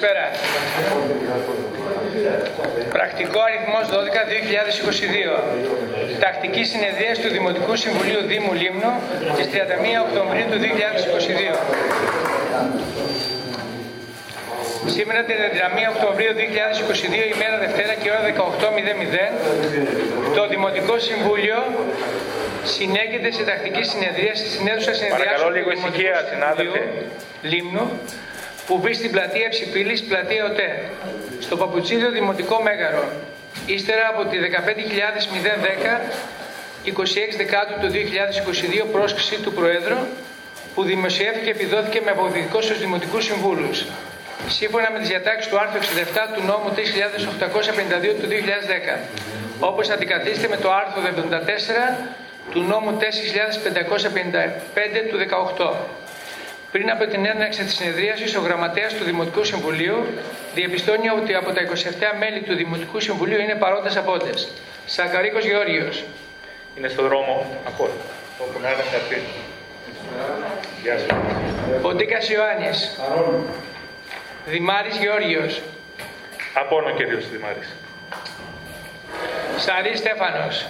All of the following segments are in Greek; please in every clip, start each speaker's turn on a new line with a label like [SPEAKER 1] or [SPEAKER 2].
[SPEAKER 1] Καλησπέρα. Πρακτικό αριθμός 12-2022. Τακτική συνεδρία του Δημοτικού Συμβουλίου Δήμου Λίμνου της 31 Οκτωβρίου του 2022. Σήμερα την 31 Οκτωβρίου 2022, ημέρα Δευτέρα και ώρα 18.00, το Δημοτικό Συμβούλιο συνέγεται σε τακτική συνεδρία στη συνέδουσα συνεδριάσεων
[SPEAKER 2] Παρακαλώ λίγο
[SPEAKER 1] του Δημοτικού
[SPEAKER 2] ησυχία, συνάδελφοι.
[SPEAKER 1] Συμβουλίου Λίμνου που μπει στην πλατεία Ψηπίλης, πλατεία ΟΤΕ, στο Παπουτσίδιο Δημοτικό Μέγαρο, ύστερα από τη 15.010 26 Δεκάτου του 2022 πρόσκληση του Προέδρου που δημοσιεύθηκε και επιδόθηκε με αποδεικτικό στους Δημοτικούς Συμβούλους. Σύμφωνα με τις διατάξεις του άρθρου 67 του νόμου 3852 του 2010 όπως αντικαθίστε με το άρθρο 74 του νόμου 4555 του 18 πριν από την έναρξη της συνεδρίασης, ο γραμματέας του Δημοτικού Συμβουλίου διαπιστώνει ότι από τα 27 μέλη του Δημοτικού Συμβουλίου είναι παρόντες απόντες. Σακαρίκος Γεώργιος,
[SPEAKER 2] Είναι στο δρόμο. Ακούω. Όπου να είναι θα έρθει. Γεια σας.
[SPEAKER 1] Ποντίκας Ιωάννης, Δημάρης Γεώργιος,
[SPEAKER 2] Απόνο κύριος Δημάρης.
[SPEAKER 1] Σαρής Στέφανος,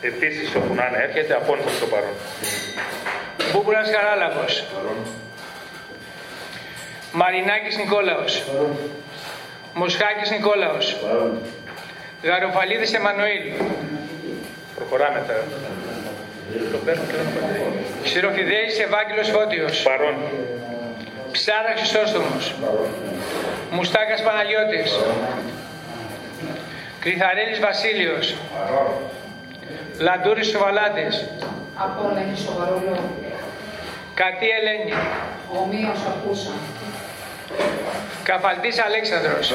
[SPEAKER 2] Επίσης όπου να είναι έρχεται απόνο προς το παρόν.
[SPEAKER 1] Μπούπουλας Χαράλαμπος, Μαρινάκης Νικόλαος, Μοσχάκης Νικόλαος, Γαροφαλίδης Εμμανουήλ,
[SPEAKER 2] Προχωράμε τα. Το παίρνω και δεν το παίρνω.
[SPEAKER 1] Ξηροφιδέης Ευάγγελος Φώτιος,
[SPEAKER 2] Παρόν.
[SPEAKER 1] Ψάρας Χρυσόστομος, Μουστάκας Παναγιώτης, Κρυθαρέλης Βασίλειος, Λαντούρης Σοβαλάτης,
[SPEAKER 3] Απόλα είναι σοβαρό λόγο.
[SPEAKER 1] Κατή Ελένη,
[SPEAKER 3] Ομοίως ακούσα.
[SPEAKER 1] Καφαλτής Αλέξανδρος,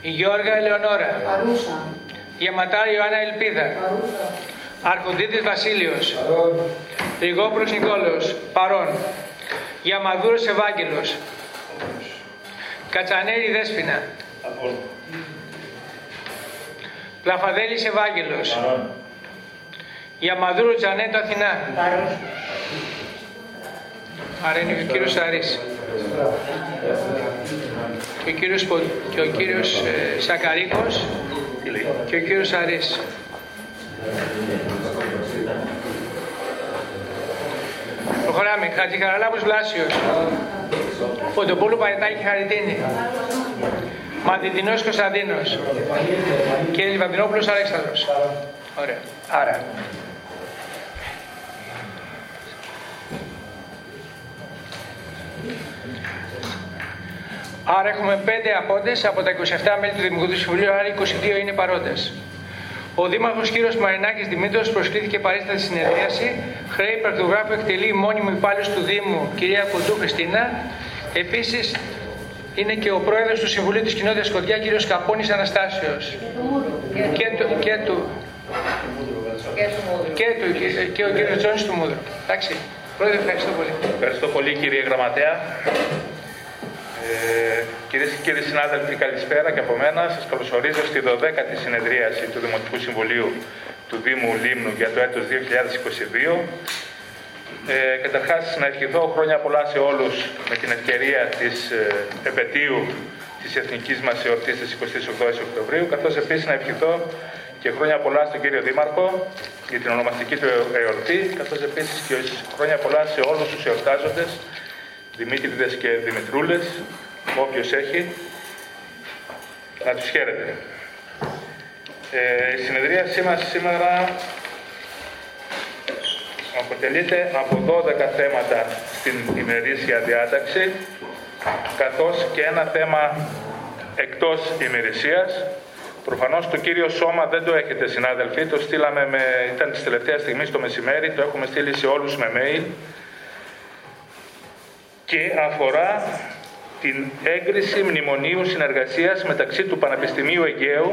[SPEAKER 1] η Γιώργα Ελεονόρα,
[SPEAKER 3] Παρούσα.
[SPEAKER 1] Γεματάρη Ιωάννα Ελπίδα,
[SPEAKER 3] Παρούσα.
[SPEAKER 1] Αρχοντήτης Βασίλειος, Ριγόπρος Νικόλος, παρόν. Γιαμαδούρος Ευάγγελος, Κατσανέρη Δέσποινα, Πλαφαδέλης Ευάγγελος, Γιαμαδούρος Τζανέτο Αθηνά,
[SPEAKER 3] Παρούσα.
[SPEAKER 1] άρα είναι και ο κύριος Σαρής. Και ο κύριος, Πο- και ο κύριος ε, Σακαρίκος
[SPEAKER 2] Τι λέει.
[SPEAKER 1] και ο κύριος Σαρής. Προχωράμε. Χατζηχαραλάμπους Βλάσιος. Φωτοπούλου Παρετάκη Χαριτίνη. Μαντιτινός Κωνσταντίνος. Και Λιβαντινόπουλος Αλέξανδρος. Ωραία. Άρα. Άρα έχουμε 5 απόντες από τα 27 μέλη του Δημοτικού Συμβουλίου, άρα 22 είναι παρόντες. Ο Δήμαρχος κ. Μαρινάκης Δημήτρης προσκλήθηκε παρίστατη συνεδρίαση. Χρέη παρτογράφου εκτελεί μόνιμο υπάλληλος του Δήμου, κυρία Κοντού Χριστίνα. Επίσης είναι και ο πρόεδρος του Συμβουλίου της Κοινότητας Σκοτειά, κ. Καπώνης Αναστάσεο. Και, του, και, του, και, του, και, και ο κ. Τζόνι του Μούδρου. Εντάξει. Πρόεδρε, ευχαριστώ πολύ.
[SPEAKER 2] Ευχαριστώ πολύ κύριε Γραμματέα. Ε, Κυρίες και κύριοι συνάδελφοι, καλησπέρα και από μένα. Σας καλωσορίζω στη 12η συνεδρίαση του Δημοτικού Συμβουλίου του Δήμου Λίμνου για το έτος 2022. Ε, Καταρχάς, να ευχηθώ χρόνια πολλά σε όλους με την ευκαιρία της ε, επαιτίου της εθνικής μας εορτής της 28η Οκτωβρίου, καθώς επίσης να ευχηθώ και χρόνια πολλά στον κύριο Δήμαρχο για την ονομαστική του εορτή, καθώς επίσης και χρόνια πολλά σε όλους τους εορτάζοντες, Δημήτριδες και Δημητρούλες, όποιος έχει, να τους χαίρετε. Ε, η συνεδρίασή μας σήμερα αποτελείται από 12 θέματα στην ημερήσια διάταξη, καθώς και ένα θέμα εκτός ημερησίας. Προφανώς το κύριο σώμα δεν το έχετε συνάδελφοι, το στείλαμε με, ήταν της τελευταίας στιγμής στο μεσημέρι, το έχουμε στείλει σε όλους με mail και αφορά την έγκριση μνημονίου συνεργασίας μεταξύ του Πανεπιστημίου Αιγαίου,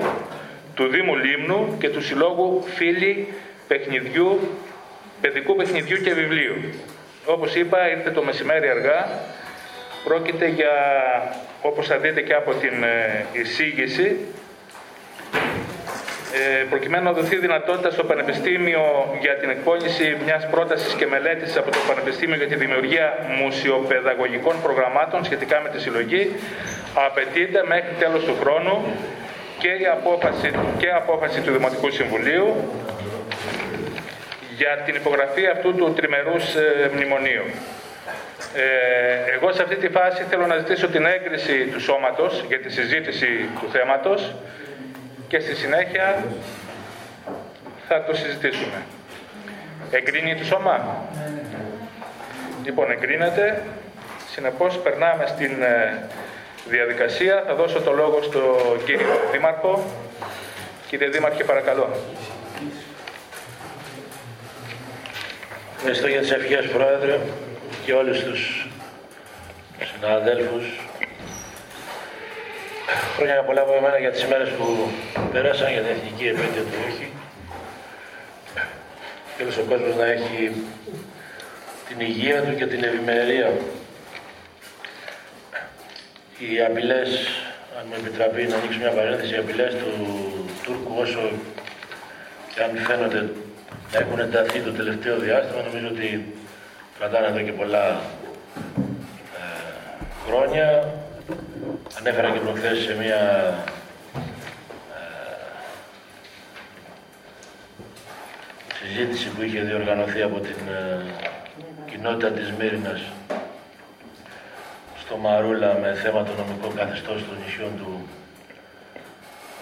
[SPEAKER 2] του Δήμου Λίμνου και του Συλλόγου Φίλοι Παιχνιδιού, Παιδικού Παιχνιδιού και Βιβλίου. Όπως είπα, ήρθε το μεσημέρι αργά. Πρόκειται για, όπως θα δείτε και από την ε, εισήγηση, ε, προκειμένου να δοθεί δυνατότητα στο Πανεπιστήμιο για την εκπόνηση μιας πρότασης και μελέτης από το Πανεπιστήμιο για τη δημιουργία μουσιοπαιδαγωγικών προγραμμάτων σχετικά με τη συλλογή, απαιτείται μέχρι τέλος του χρόνου και η απόφαση, και απόφαση του Δημοτικού Συμβουλίου για την υπογραφή αυτού του τριμερούς ε, μνημονίου. Ε, εγώ σε αυτή τη φάση θέλω να ζητήσω την έγκριση του σώματος για τη συζήτηση του θέματος και στη συνέχεια θα το συζητήσουμε. Εγκρίνει το σώμα; Λοιπόν, εγκρίνεται. Συνεπώς, περνάμε στην ε, διαδικασία. Θα δώσω το λόγο στο κύριο Δήμαρχο. Κύριε Δήμαρχε, παρακαλώ.
[SPEAKER 4] Ευχαριστώ για τις ευχές, Πρόεδρε, και όλους τους συναδέλφους Χρόνια πολλά από εμένα για τις ημέρες που πέρασαν για την εθνική επέτειο του όχι. Και όλος ο κόσμος να έχει την υγεία του και την ευημερία. Οι απειλές, αν με επιτραπεί να ανοίξω μια παρένθεση, οι απειλές του Τούρκου όσο και αν φαίνονται να έχουν ενταθεί το τελευταίο διάστημα, νομίζω ότι κρατάνε εδώ και πολλά ε, χρόνια Ανέφερα και προχθές σε μια ε, συζήτηση που είχε διοργανωθεί από την ε, κοινότητα της Μύρινας στο Μαρούλα με θέμα το νομικό καθεστώς των νησιών του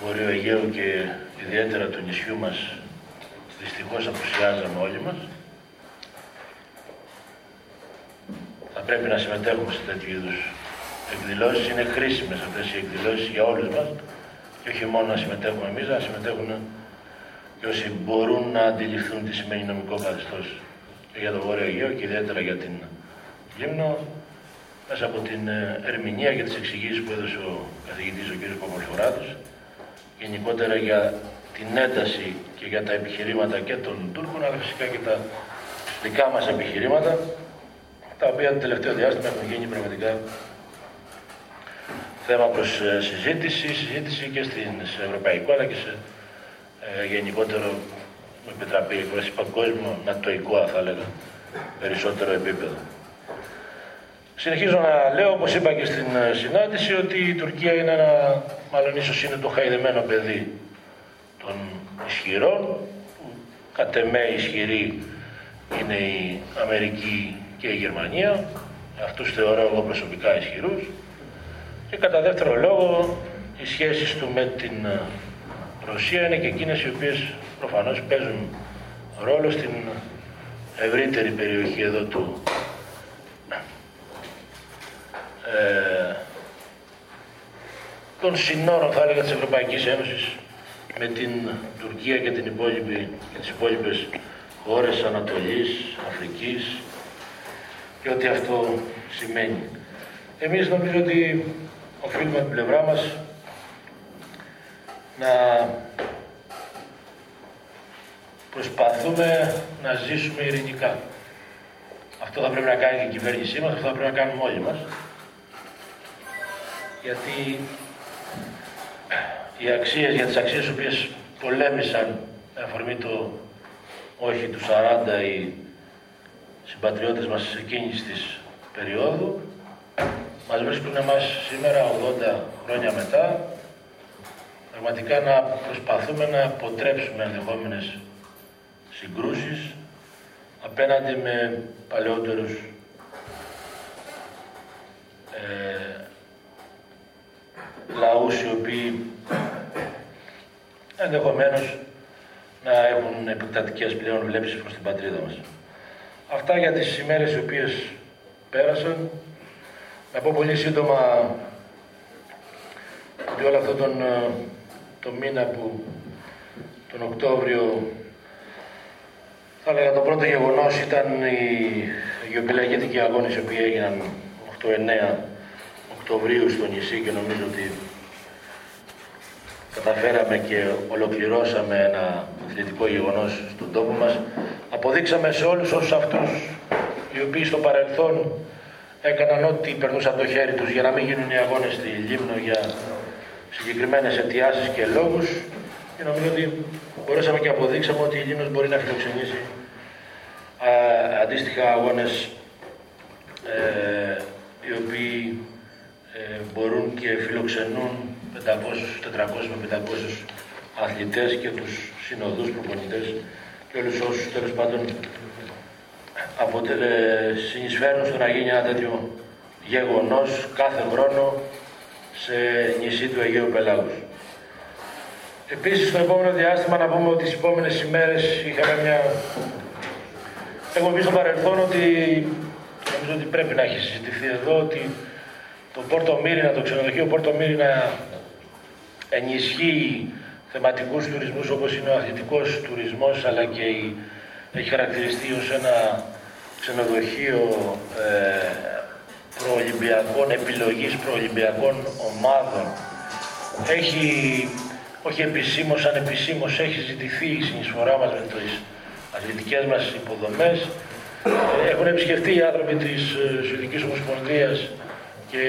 [SPEAKER 4] Βορείου Αιγαίου και ιδιαίτερα του νησιού μας δυστυχώς απουσιάζαμε όλοι μας. Θα πρέπει να συμμετέχουμε σε τέτοιου είδους εκδηλώσεις είναι χρήσιμες αυτές οι εκδηλώσεις για όλους μας και όχι μόνο να συμμετέχουμε εμείς, να συμμετέχουν και όσοι μπορούν να αντιληφθούν τι σημαίνει νομικό καθεστώς για το Βόρειο Αιγαίο και ιδιαίτερα για την Λίμνο μέσα από την ε, ερμηνεία και τις εξηγήσεις που έδωσε ο καθηγητής ο κ. Παπαλφοράτος γενικότερα για την ένταση και για τα επιχειρήματα και των Τούρκων αλλά φυσικά και τα δικά μας επιχειρήματα τα οποία το τελευταίο διάστημα έχουν γίνει πραγματικά θέμα προς ε, συζήτηση, συζήτηση και στην, σε ευρωπαϊκό αλλά και σε ε, γενικότερο με επιτραπεί έκφραση παγκόσμιο νατοϊκό θα έλεγα περισσότερο επίπεδο. Συνεχίζω να λέω, όπως είπα και στην ε, συνάντηση, ότι η Τουρκία είναι ένα, μάλλον ίσως είναι το χαϊδεμένο παιδί των ισχυρών, κατ' εμέ ισχυρή είναι η Αμερική και η Γερμανία, αυτούς θεωρώ εγώ προσωπικά ισχυρούς, και κατά δεύτερο λόγο, οι σχέσεις του με την ε, Ρωσία είναι και εκείνες οι οποίες προφανώς παίζουν ρόλο στην ευρύτερη περιοχή εδώ του ε, των συνόρων θα έλεγα της Ευρωπαϊκής Ένωσης με την Τουρκία και, την υπόλοιπη, και τις υπόλοιπες χώρες Ανατολής, Αφρικής και ό,τι αυτό σημαίνει. Εμείς νομίζω ότι οφείλουμε την πλευρά μας να προσπαθούμε να ζήσουμε ειρηνικά. Αυτό θα πρέπει να κάνει και η κυβέρνησή μας, αυτό θα πρέπει να κάνουμε όλοι μας. Γιατί οι αξίες, για τις αξίες οποίες πολέμησαν με αφορμή το όχι του 40 οι συμπατριώτες μας εκείνης της περίοδου μας βρίσκουν εμάς σήμερα 80 χρόνια μετά πραγματικά να προσπαθούμε να αποτρέψουμε ενδεχόμενες συγκρούσεις απέναντι με παλαιότερους ε, λαούς οι οποίοι ενδεχομένως να έχουν επεκτατικές πλέον βλέψεις προς την πατρίδα μας. Αυτά για τις ημέρες οι οποίες πέρασαν. Να πω πολύ σύντομα ότι όλο αυτόν τον ε, το μήνα που τον Οκτώβριο θα έλεγα το πρώτο γεγονός ήταν η γεωπηλαγητική αγώνες οι οποίοι έγιναν 8-9 Οκτωβρίου στο νησί και νομίζω ότι καταφέραμε και ολοκληρώσαμε ένα αθλητικό γεγονός στον τόπο μας. Αποδείξαμε σε όλους όσους αυτούς οι οποίοι στο παρελθόν έκαναν ό,τι περνούσαν το χέρι τους για να μην γίνουν οι αγώνες στη Λίμνο για συγκεκριμένες αιτιάσεις και λόγους και νομίζω ότι μπορέσαμε και αποδείξαμε ότι η Λίμνος μπορεί να φιλοξενήσει α, αντίστοιχα αγώνες ε, οι οποίοι ε, μπορούν και φιλοξενούν 500, 400 με 500 αθλητές και τους συνοδούς προπονητές και όλους όσους τέλος πάντων αποτε- συνεισφέρουν στο να γίνει ένα τέτοιο γεγονός κάθε χρόνο σε νησί του Αιγαίου Πελάγους. Επίσης, στο επόμενο διάστημα να πούμε ότι τις επόμενες ημέρες είχαμε μια... Έχουμε πει στο παρελθόν ότι νομίζω ότι πρέπει να έχει συζητηθεί εδώ ότι το Πόρτο Μύρινα, το ξενοδοχείο Πόρτο Μύρινα ενισχύει θεματικούς τουρισμούς όπως είναι ο αθλητικός τουρισμός αλλά και η, έχει χαρακτηριστεί ως ένα ξενοδοχείο ε, προολυμπιακών, επιλογής προολυμπιακών ομάδων. Έχει, όχι επισήμως, ανεπισήμως, έχει ζητηθεί η συνεισφορά μας με τις αθλητικές μας υποδομές. Ε, Έχουν επισκεφτεί οι άνθρωποι της ε, Σουηδικής Ομοσπονδίας και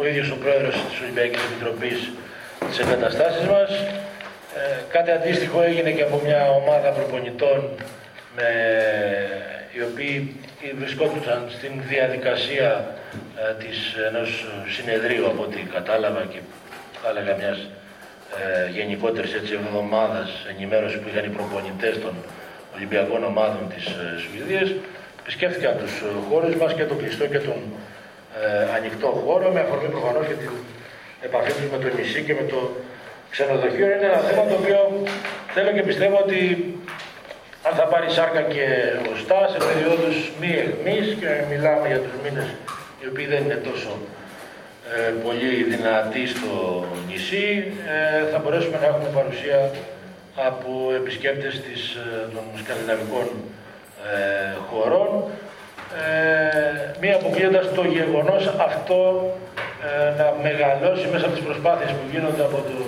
[SPEAKER 4] ο ίδιος ο πρόεδρος της Ολυμπιακής Επιτροπής τις εγκαταστάσεις μας. Ε, κάτι αντίστοιχο έγινε και από μια ομάδα προπονητών με, οι οποίοι βρισκόντουσαν στην διαδικασία ε, της ενός συνεδρίου από ό,τι κατάλαβα και θα έλεγα μιας ε, γενικότερης έτσι εβδομάδας ενημέρωσης που είχαν οι προπονητές των Ολυμπιακών ομάδων της ε, Σουηδίας επισκέφθηκαν τους ε, χώρους μας και τον κλειστό και τον ε, ανοιχτό χώρο με αφορμή προφανώς και την επαφή τους με το νησί και με το ξενοδοχείο. Είναι ένα θέμα το οποίο θέλω και πιστεύω ότι αν θα πάρει σάρκα και οστά σε περιόδους μη εχμής και μιλάμε για τους μήνες οι οποίοι δεν είναι τόσο ε, πολύ δυνατοί στο νησί ε, θα μπορέσουμε να έχουμε παρουσία από επισκέπτες της, ε, των σκανδιναβικών ε, χωρών. Ε, μία αποκλείοντας το γεγονός αυτό ε, να μεγαλώσει μέσα από τις προσπάθειες που γίνονται από το,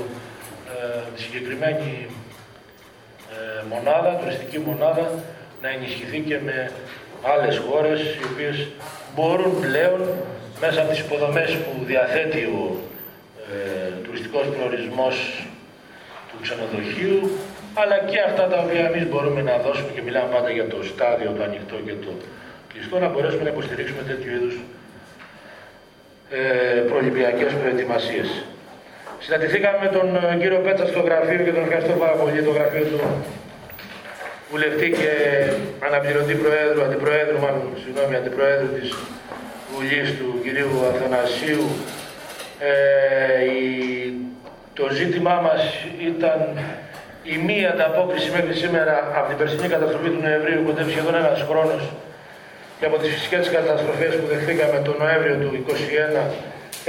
[SPEAKER 4] ε, τη συγκεκριμένη ε, μονάδα, τουριστική μονάδα, να ενισχυθεί και με άλλες χώρες οι οποίες μπορούν πλέον μέσα από τις υποδομές που διαθέτει ο ε, τουριστικός προορισμός του ξενοδοχείου αλλά και αυτά τα οποία εμείς μπορούμε να δώσουμε και μιλάμε πάντα για το στάδιο, το ανοιχτό και το κλειστό να μπορέσουμε να υποστηρίξουμε τέτοιου είδους ε, προολυμπιακές προετοιμασίες. Συναντηθήκαμε με τον ε, κύριο Πέτσα στο γραφείο και τον ευχαριστώ πάρα πολύ το γραφείο του βουλευτή και αναπληρωτή προέδρου, αντιπροέδρου, μάλλον, συγγνώμη, αντιπροέδρου της Βουλής του κυρίου Αθανασίου. Ε, η, το ζήτημά μας ήταν η μία ανταπόκριση μέχρι σήμερα από την περσινή καταστροφή του Νοεμβρίου, κοντεύει σχεδόν ένας χρόνος, και από τις φυσικές καταστροφές που δεχθήκαμε τον Νοέμβριο του 2021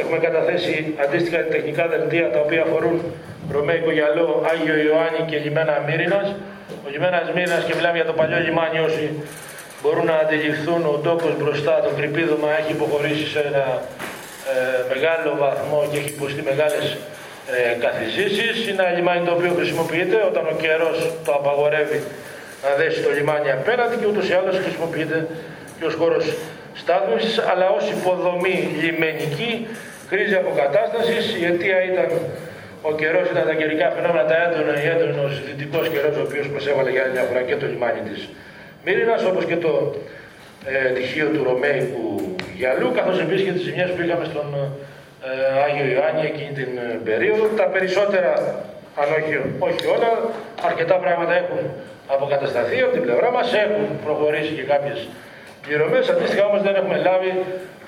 [SPEAKER 4] έχουμε καταθέσει αντίστοιχα τεχνικά δελτία τα οποία αφορούν Ρωμαϊκό Γυαλό, Άγιο Ιωάννη και Λιμένα Μύρινας. Ο Λιμένας Μύρινας και μιλάμε για το παλιό λιμάνι όσοι μπορούν να αντιληφθούν ο τόπος μπροστά, το κρυπίδωμα έχει υποχωρήσει σε ένα ε, μεγάλο βαθμό και έχει υποστεί μεγάλες ε, καθιζήσεις. Είναι ένα λιμάνι το οποίο χρησιμοποιείται όταν ο καιρός το απαγορεύει να δέσει το λιμάνι απέναντι και ούτως ή άλλως χρησιμοποιείται και ως χώρος στάθμισης, αλλά ως υποδομή λιμενική χρήση αποκατάστασης. Η αιτία ήταν ο καιρός, ήταν τα καιρικά φαινόμενα, τα έντονα, η έντονος δυτικός καιρός, ο οποίος προσέβαλε για μια φορά και το λιμάνι της Μύρινας, όπως και το ε, τυχείο του Ρωμαϊκού γυαλού, καθώς επίσης και τις ζημιές που είχαμε στον ε, Άγιο Ιωάννη εκείνη την ε, περίοδο. Τα περισσότερα, αν όχι, όχι όλα, αρκετά πράγματα έχουν αποκατασταθεί από την πλευρά μας, έχουν προχωρήσει και κάποιες πληρωμές, αντίστοιχα όμως δεν έχουμε λάβει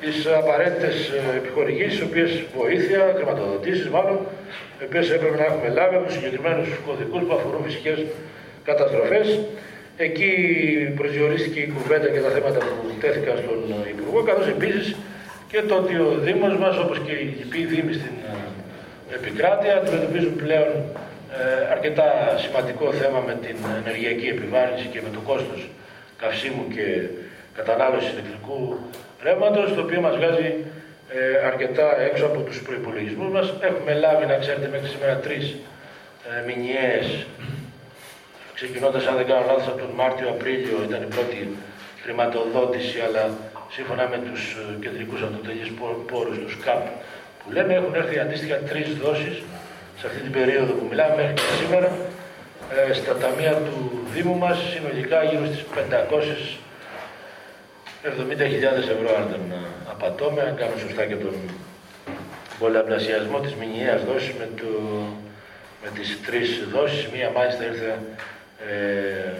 [SPEAKER 4] τις απαραίτητες ε, επιχορηγήσεις, οι οποίες βοήθεια, χρηματοδοτήσεις μάλλον, οι οποίες έπρεπε να έχουμε λάβει από τους συγκεκριμένους κωδικούς που αφορούν φυσικές καταστροφές. Εκεί προσδιορίστηκε η κουβέντα και τα θέματα που τέθηκαν στον Υπουργό, καθώς επίσης και το ότι ο Δήμος μας, όπως και οι λοιποί Δήμοι στην ε, επικράτεια, αντιμετωπίζουν πλέον ε, αρκετά σημαντικό θέμα με την ενεργειακή επιβάρυνση και με το κόστος καυσίμου και κατανάλωση ηλεκτρικού ρεύματος, το οποίο μας βγάζει ε, αρκετά έξω από τους προϋπολογισμούς μας. Έχουμε λάβει, να ξέρετε, μέχρι σήμερα τρεις ε, μηνιαίες, ξεκινώντας, αν δεν κάνω λάθος, από τον Μάρτιο-Απρίλιο ήταν η πρώτη χρηματοδότηση, αλλά σύμφωνα με τους ε, κεντρικούς αυτοτελείς πόρους, τους ΚΑΠ, που λέμε, έχουν έρθει αντίστοιχα τρεις δόσεις σε αυτή την περίοδο που μιλάμε μέχρι και σήμερα ε, στα ταμεία του Δήμου μας συνολικά γύρω στις 570.000 ευρώ αν δεν απατώμε, αν κάνω σωστά και τον πολλαπλασιασμό της μηνιαίας δόσης με, το, με τις τρεις δόσεις. Μία μάλιστα ήρθε ε,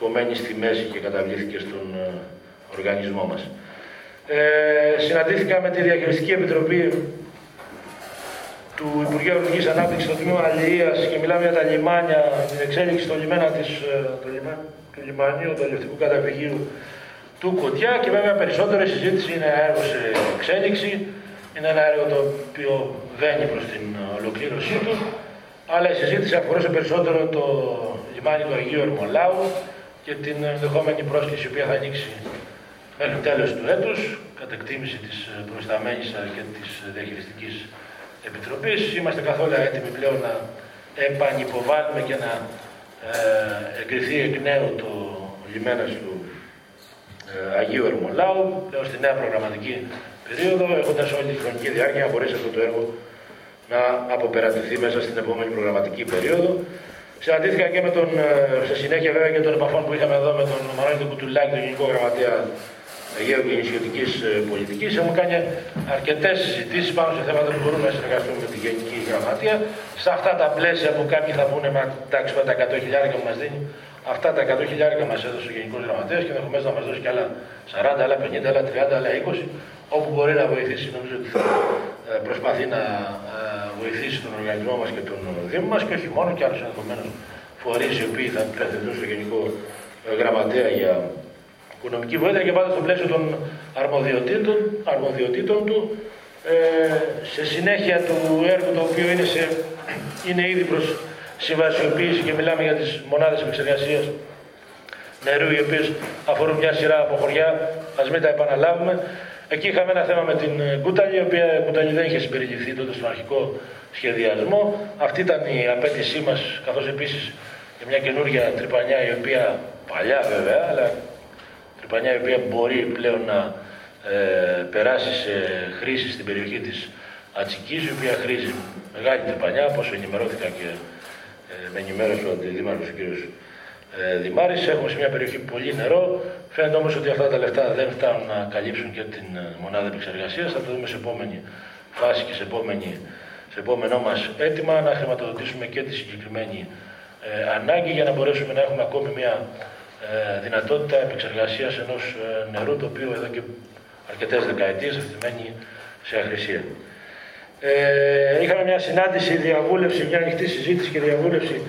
[SPEAKER 4] κομμένη στη μέση και καταβλήθηκε στον ε, οργανισμό μας. Ε, συναντήθηκα με τη Διαχειριστική Επιτροπή του Υπουργείου Ευρωπαϊκής Ανάπτυξης στο Τμήμα Αλληλείας και μιλάμε για τα λιμάνια, την εξέλιξη στο λιμένα της, ε, το λιμά, του λιμανίου, του αλληλευτικού καταφυγίου του Κωτιά και βέβαια περισσότερο η συζήτηση είναι ένα έργο σε εξέλιξη, είναι ένα έργο το οποίο βαίνει προς την ολοκλήρωσή του, αλλά η συζήτηση αφορούσε περισσότερο το λιμάνι του Αγίου Ερμολάου και την ενδεχόμενη πρόσκληση που θα ανοίξει μέχρι τέλος του έτους, κατά εκτίμηση της προσταμένης και της διαχειριστικής επιτροπής. Είμαστε καθόλου έτοιμοι πλέον να επανυποβάλουμε και να ε, εγκριθεί εκ νέου το λιμένας του ε, Αγίου Ερμολάου, πλέον στη νέα προγραμματική περίοδο, έχοντας όλη τη χρονική διάρκεια να μπορέσει αυτό το έργο να αποπερατηθεί μέσα στην επόμενη προγραμματική περίοδο. Συναντήθηκα και με τον, ε, σε συνέχεια βέβαια και των επαφών που είχαμε εδώ με τον Μανώλη Κουτουλάκη, τον Γενικό Γραμματέα Αιγαίου και Νησιωτική ε, Πολιτικής. Έχουμε κάνει αρκετές συζητήσεις πάνω σε θέματα που μπορούμε να συνεργαστούμε με τη Γενική Γραμματεία. Σε αυτά τα πλαίσια που κάποιοι θα πούνε, μα εντάξει, με τα 100 χιλιάρια που μας δίνει, αυτά τα 100 χιλιάρια μας έδωσε ο Γενικός Γραμματέας και ενδεχομένω να μας δώσει και άλλα 40, άλλα 50, άλλα 30, άλλα 20, όπου μπορεί να βοηθήσει. Νομίζω ότι θα ε, προσπαθεί να βοηθήσει τον οργανισμό μας και τον Δήμο μας και όχι μόνο και άλλους ενδεχομένως φορείς οι οποίοι θα πρεθεθούν στο Γενικό Γραμματέα για οικονομική βοήθεια και πάντα στο πλαίσιο των αρμοδιοτήτων, αρμοδιοτήτων του ε, σε συνέχεια του έργου το οποίο είναι, σε, είναι ήδη προς συμβασιοποίηση και μιλάμε για τις μονάδες επεξεργασίας νερού οι οποίες αφορούν μια σειρά από χωριά, ας μην τα επαναλάβουμε. Εκεί είχαμε ένα θέμα με την Κούταλη, η οποία Κούταλη δεν είχε συμπεριληφθεί τότε στον αρχικό σχεδιασμό. Αυτή ήταν η απέτησή μας, καθώς επίσης και μια καινούργια τρυπανιά η οποία παλιά βέβαια, αλλά τρυπανιά η οποία μπορεί πλέον να ε, περάσει σε χρήση στην περιοχή της Ατσικής, η οποία χρήζει μεγάλη τρυπανιά, όπως ενημερώθηκα και ε, με ενημέρωσε ο αντιδήμαρχος ο κ. Ε, Δημάρης. Έχουμε σε μια περιοχή πολύ νερό. Φαίνεται όμως ότι αυτά τα λεφτά δεν φτάνουν να καλύψουν και την ε, μονάδα επεξεργασίας. Θα το δούμε σε επόμενη φάση και σε, επόμενη, σε επόμενό μας αίτημα να χρηματοδοτήσουμε και τη συγκεκριμένη ε, ανάγκη για να μπορέσουμε να έχουμε ακόμη μια ε, δυνατότητα επεξεργασίας ενός ε, νερού το οποίο εδώ και αρκετές δεκαετίες μένει σε αχρησία. Ε, είχαμε μια συνάντηση, διαβούλευση, μια ανοιχτή συζήτηση και διαβούλευση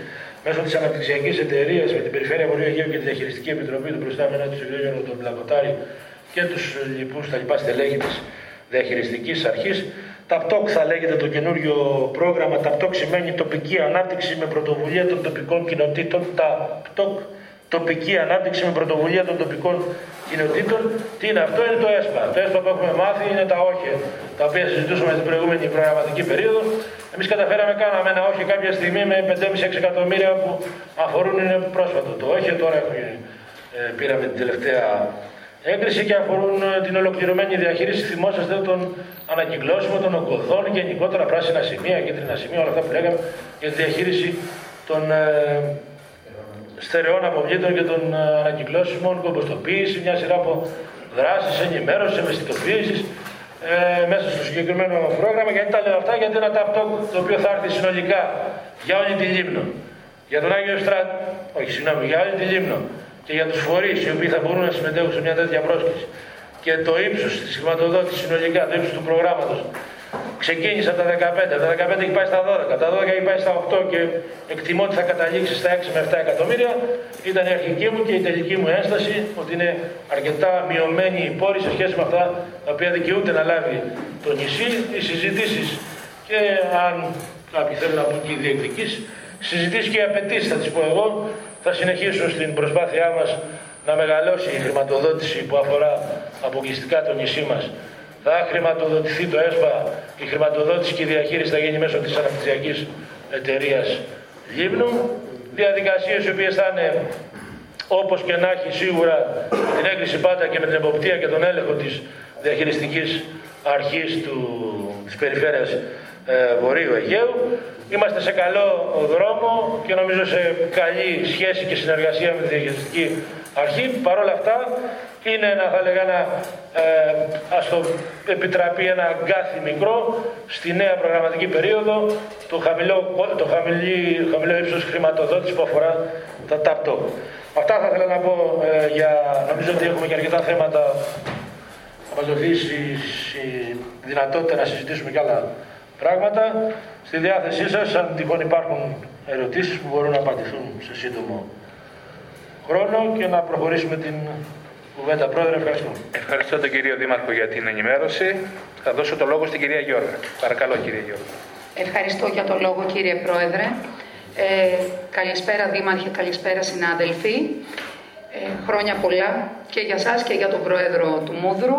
[SPEAKER 4] μέσω της αναπτυξιακής εταιρείας με την Περιφέρεια Βορείου Αιγαίου και τη Διαχειριστική Επιτροπή του προϊστάμενου του Ιωάννου τον Πλακοτάρη και τους λοιπούς τα λοιπά στελέχη της διαχειριστικής αρχής. ΤΑΠΤΟΚ θα λέγεται το καινούριο πρόγραμμα. ΤΑΠΤΟΚ σημαίνει τοπική ανάπτυξη με πρωτοβουλία των τοπικών κοινοτήτων. ΤΑΠΤΟΚ τοπική ανάπτυξη με πρωτοβουλία των τοπικών κοινοτήτων. Τι είναι αυτό, είναι το ΕΣΠΑ. Το ΕΣΠΑ που έχουμε μάθει είναι τα όχι, τα οποία συζητούσαμε την προηγούμενη προγραμματική περίοδο. Εμείς καταφέραμε, κάναμε ένα όχι κάποια στιγμή με 5,5-6 εκατομμύρια που αφορούν είναι πρόσφατο. Το όχι τώρα έχουμε, ε, πήραμε την τελευταία έγκριση και αφορούν ε, την ολοκληρωμένη διαχείριση, θυμόσαστε, των ανακυκλώσιμων, των ογκωδών, γενικότερα πράσινα σημεία, κίτρινα σημεία, όλα αυτά που λέγαμε για τη διαχείριση των ε, στερεών αποβλήτων και των ε, ανακυκλώσιμων, κομποστοποίηση, μια σειρά από δράσεις, ενημέρωσης, ευαισθητοποίησης ε, μέσα στο συγκεκριμένο πρόγραμμα. Γιατί τα λέω αυτά, γιατί ένα ταπτό το οποίο θα έρθει συνολικά για όλη τη Λίμνο, για τον Άγιο Στράτ, όχι συγγνώμη, για όλη τη Λίμνο και για τους φορείς οι οποίοι θα μπορούν να συμμετέχουν σε μια τέτοια πρόσκληση και το ύψος της χρηματοδότησης συνολικά, το ύψος του προγράμματος Ξεκίνησα τα 15, τα 15 έχει πάει στα 12, τα 12 έχει πάει στα 8 και εκτιμώ ότι θα καταλήξει στα 6 με 7 εκατομμύρια. Ήταν η αρχική μου και η τελική μου ένσταση ότι είναι αρκετά μειωμένη η πόρη σε σχέση με αυτά τα οποία δικαιούται να λάβει το νησί. Οι συζητήσεις και αν κάποιοι θέλουν να πούν και οι διεκδικήσεις, συζητήσεις και οι απαιτήσεις θα τις πω εγώ, θα συνεχίσουν στην προσπάθειά μας να μεγαλώσει η χρηματοδότηση που αφορά αποκλειστικά το νησί μας θα χρηματοδοτηθεί το ΕΣΠΑ, η χρηματοδότηση και η διαχείριση θα γίνει μέσω της αναπτυξιακής εταιρείας Λίμνου. Διαδικασίες οι οποίες θα είναι όπως και να έχει σίγουρα την έγκριση πάντα και με την εποπτεία και τον έλεγχο της διαχειριστικής αρχής του, της περιφέρειας ε, Βορείου Αιγαίου. Είμαστε σε καλό δρόμο και νομίζω σε καλή σχέση και συνεργασία με τη Διαχειριστική Αρχή. Παρ' όλα αυτά είναι ένα, θα λέγα, ένα, ε, ας το επιτραπεί ένα γκάθι μικρό στη νέα προγραμματική περίοδο το χαμηλό, το χαμηλή, χαμηλό ύψος χρηματοδότησης που αφορά τα ΤΑΠΤΟ. Αυτά θα ήθελα να πω ε, για, νομίζω ότι έχουμε και αρκετά θέματα θα μας δοθείς η δυνατότητα να συζητήσουμε και άλλα πράγματα. Στη διάθεσή σας, αν τυχόν υπάρχουν ερωτήσεις που μπορούν να απαντηθούν σε σύντομο χρόνο και να προχωρήσουμε την κουβέντα. Πρόεδρε, ευχαριστώ.
[SPEAKER 2] Ευχαριστώ τον κύριο Δήμαρχο για την ενημέρωση. Θα δώσω το λόγο στην κυρία Γιώργα. Παρακαλώ κύριε Γιώργα.
[SPEAKER 3] Ευχαριστώ για το λόγο κύριε Πρόεδρε. Ε, καλησπέρα Δήμαρχε, καλησπέρα συνάδελφοι. Ε, χρόνια πολλά και για σας και για τον Πρόεδρο του Μούδρου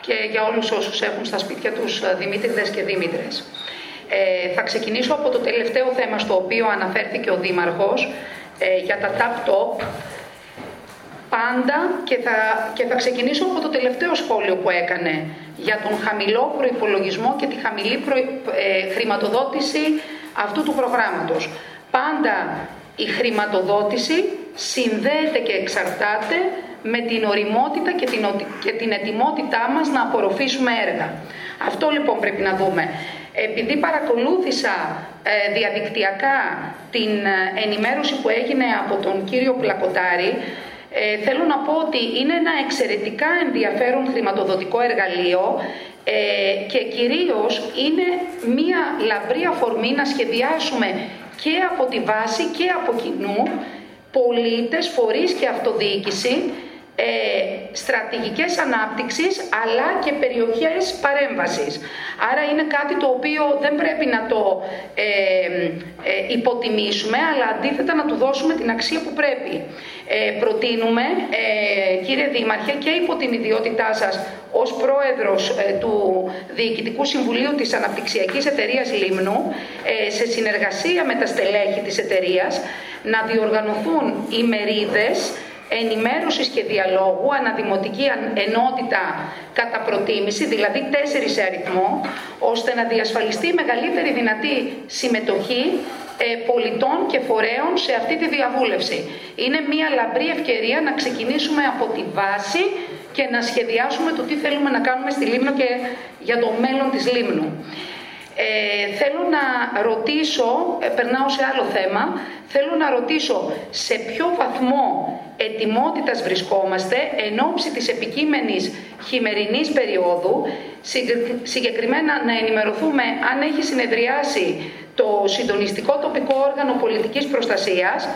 [SPEAKER 3] και για όλους όσους έχουν στα σπίτια τους ε, Δημήτριδες και Δήμητρες. Ε, θα ξεκινήσω από το τελευταίο θέμα στο οποίο αναφέρθηκε ο Δήμαρχος ε, για τα tap top πάντα και θα, και θα ξεκινήσω από το τελευταίο σχόλιο που έκανε για τον χαμηλό προϋπολογισμό και τη χαμηλή ε, χρηματοδότηση αυτού του προγράμματος. Πάντα η χρηματοδότηση συνδέεται και εξαρτάται με την οριμότητα και την, και την ετοιμότητά μας να απορροφήσουμε έργα. Αυτό λοιπόν πρέπει να δούμε. Επειδή παρακολούθησα ε, διαδικτυακά την ε, ενημέρωση που έγινε από τον κύριο Πλακοτάρη, ε, θέλω να πω ότι είναι ένα εξαιρετικά ενδιαφέρον χρηματοδοτικό εργαλείο ε, και κυρίως είναι μία λαμπρή αφορμή να σχεδιάσουμε και από τη βάση και από κοινού πολίτες, φορείς και αυτοδιοίκηση ε, στρατηγικές ανάπτυξης αλλά και περιοχές παρέμβασης. Άρα είναι κάτι το οποίο δεν πρέπει να το ε, ε, υποτιμήσουμε αλλά αντίθετα να του δώσουμε την αξία που πρέπει. Ε, προτείνουμε, ε, κύριε Δήμαρχε, και υπό την ιδιότητά σας ως πρόεδρος του Διοικητικού Συμβουλίου της Αναπτυξιακής Εταιρείας Λίμνου, σε συνεργασία με τα στελέχη της εταιρείας, να διοργανωθούν ημερίδες ενημέρωσης και διαλόγου, αναδημοτική ενότητα κατά προτίμηση, δηλαδή τέσσερις σε αριθμό, ώστε να διασφαλιστεί η μεγαλύτερη δυνατή συμμετοχή ε, πολιτών και φορέων σε αυτή τη διαβούλευση. Είναι μια λαμπρή ευκαιρία να ξεκινήσουμε από τη βάση και να σχεδιάσουμε το τι θέλουμε να κάνουμε στη Λίμνο και για το μέλλον της Λίμνου. Ε, θέλω να ρωτήσω, ε, περνάω σε άλλο θέμα, θέλω να ρωτήσω σε ποιο βαθμό ετοιμότητας βρισκόμαστε εν ώψη της επικείμενης χειμερινής περίοδου, συγκεκριμένα να ενημερωθούμε αν έχει συνεδριάσει το συντονιστικό τοπικό όργανο πολιτικής προστασίας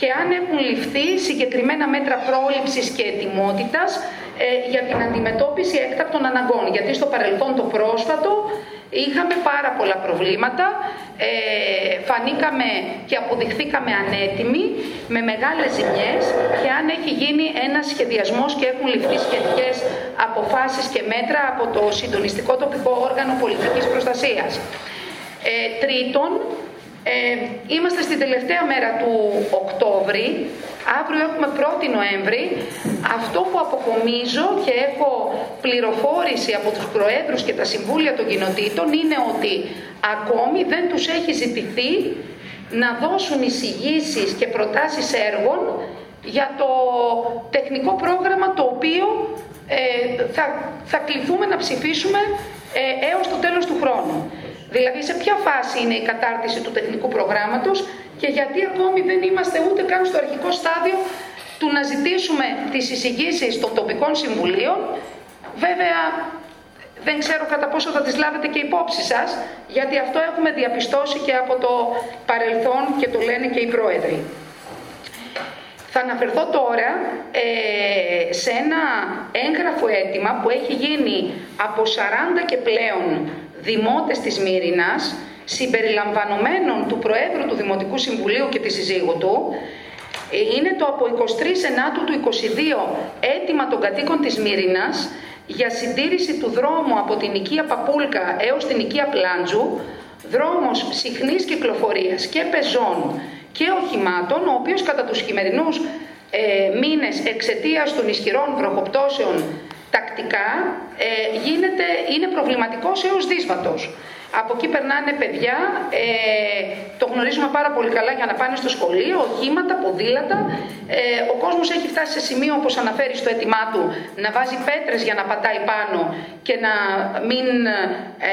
[SPEAKER 3] και αν έχουν ληφθεί συγκεκριμένα μέτρα πρόληψης και ετοιμότητας ε, για την αντιμετώπιση έκτακτων αναγκών. Γιατί στο παρελθόν το πρόσφατο Είχαμε πάρα πολλά προβλήματα, ε, φανήκαμε και αποδειχθήκαμε ανέτοιμοι με μεγάλες ζημιές και αν έχει γίνει ένας σχεδιασμός και έχουν ληφθεί σχετικές αποφάσεις και μέτρα από το συντονιστικό τοπικό όργανο πολιτικής προστασίας. Ε, τρίτον, ε, είμαστε στην τελευταία μέρα του Οκτώβρη, αύριο έχουμε 1η Νοέμβρη. Αυτό που αποκομίζω και έχω πληροφόρηση από τους Προέδρους και τα Συμβούλια των Κοινοτήτων είναι ότι ακόμη δεν τους έχει ζητηθεί να δώσουν εισηγήσεις και προτάσεις έργων για το τεχνικό πρόγραμμα το οποίο ε, θα, θα κληθούμε να ψηφίσουμε ε, έως το τέλος του χρόνου. Δηλαδή σε ποια φάση είναι η κατάρτιση του τεχνικού προγράμματος και γιατί ακόμη δεν είμαστε ούτε καν στο αρχικό στάδιο του να ζητήσουμε τις εισηγήσεις των τοπικών συμβουλίων. Βέβαια δεν ξέρω κατά πόσο θα τις λάβετε και υπόψη σας, γιατί αυτό έχουμε διαπιστώσει και από το παρελθόν και το λένε και οι πρόεδροι. Θα αναφερθώ τώρα ε, σε ένα έγγραφο αίτημα που έχει γίνει από 40 και πλέον δημότες της Μύρινας, συμπεριλαμβανομένων του Προέδρου του Δημοτικού Συμβουλίου και της συζύγου του, ε, είναι το από 23 Ενάτου του 22 αίτημα των κατοίκων της Μύρινας για συντήρηση του δρόμου από την οικία Παπούλκα έως την οικία Πλάντζου, δρόμος συχνής κυκλοφορίας και πεζών και οχημάτων, ο οποίος κατά τους χειμερινούς ε, μήνες εξαιτίας των ισχυρών βροχοπτώσεων τακτικά ε, γίνεται, είναι προβληματικός έως δύσβατος. Από εκεί περνάνε παιδιά, ε, το γνωρίζουμε πάρα πολύ καλά για να πάνε στο σχολείο, οχήματα, ποδήλατα. Ε, ο κόσμος έχει φτάσει σε σημείο, όπως αναφέρεις στο αίτημά του, να βάζει πέτρες για να πατάει πάνω και να μην ε,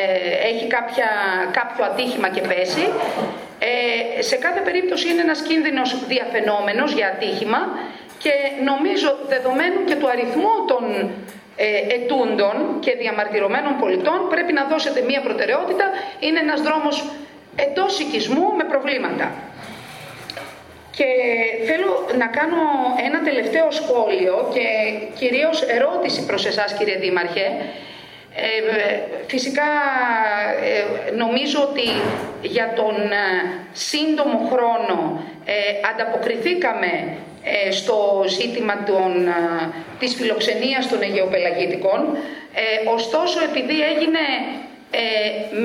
[SPEAKER 3] έχει κάποια, κάποιο ατύχημα και πέσει. Ε, σε κάθε περίπτωση είναι ένας κίνδυνος διαφαινόμενος για ατύχημα και νομίζω δεδομένου και του αριθμού των ε, ετούντων και διαμαρτυρωμένων πολιτών πρέπει να δώσετε μία προτεραιότητα. Είναι ένας δρόμος εντός οικισμού με προβλήματα. Και θέλω να κάνω ένα τελευταίο σχόλιο και κυρίως ερώτηση προς εσάς κύριε Δήμαρχε. Ε, φυσικά ε, νομίζω ότι για τον ε, σύντομο χρόνο ε, ανταποκριθήκαμε ε, στο ζήτημα των, της φιλοξενίας των Αιγαιοπελαγητικών. Ε, ωστόσο, επειδή έγινε ε,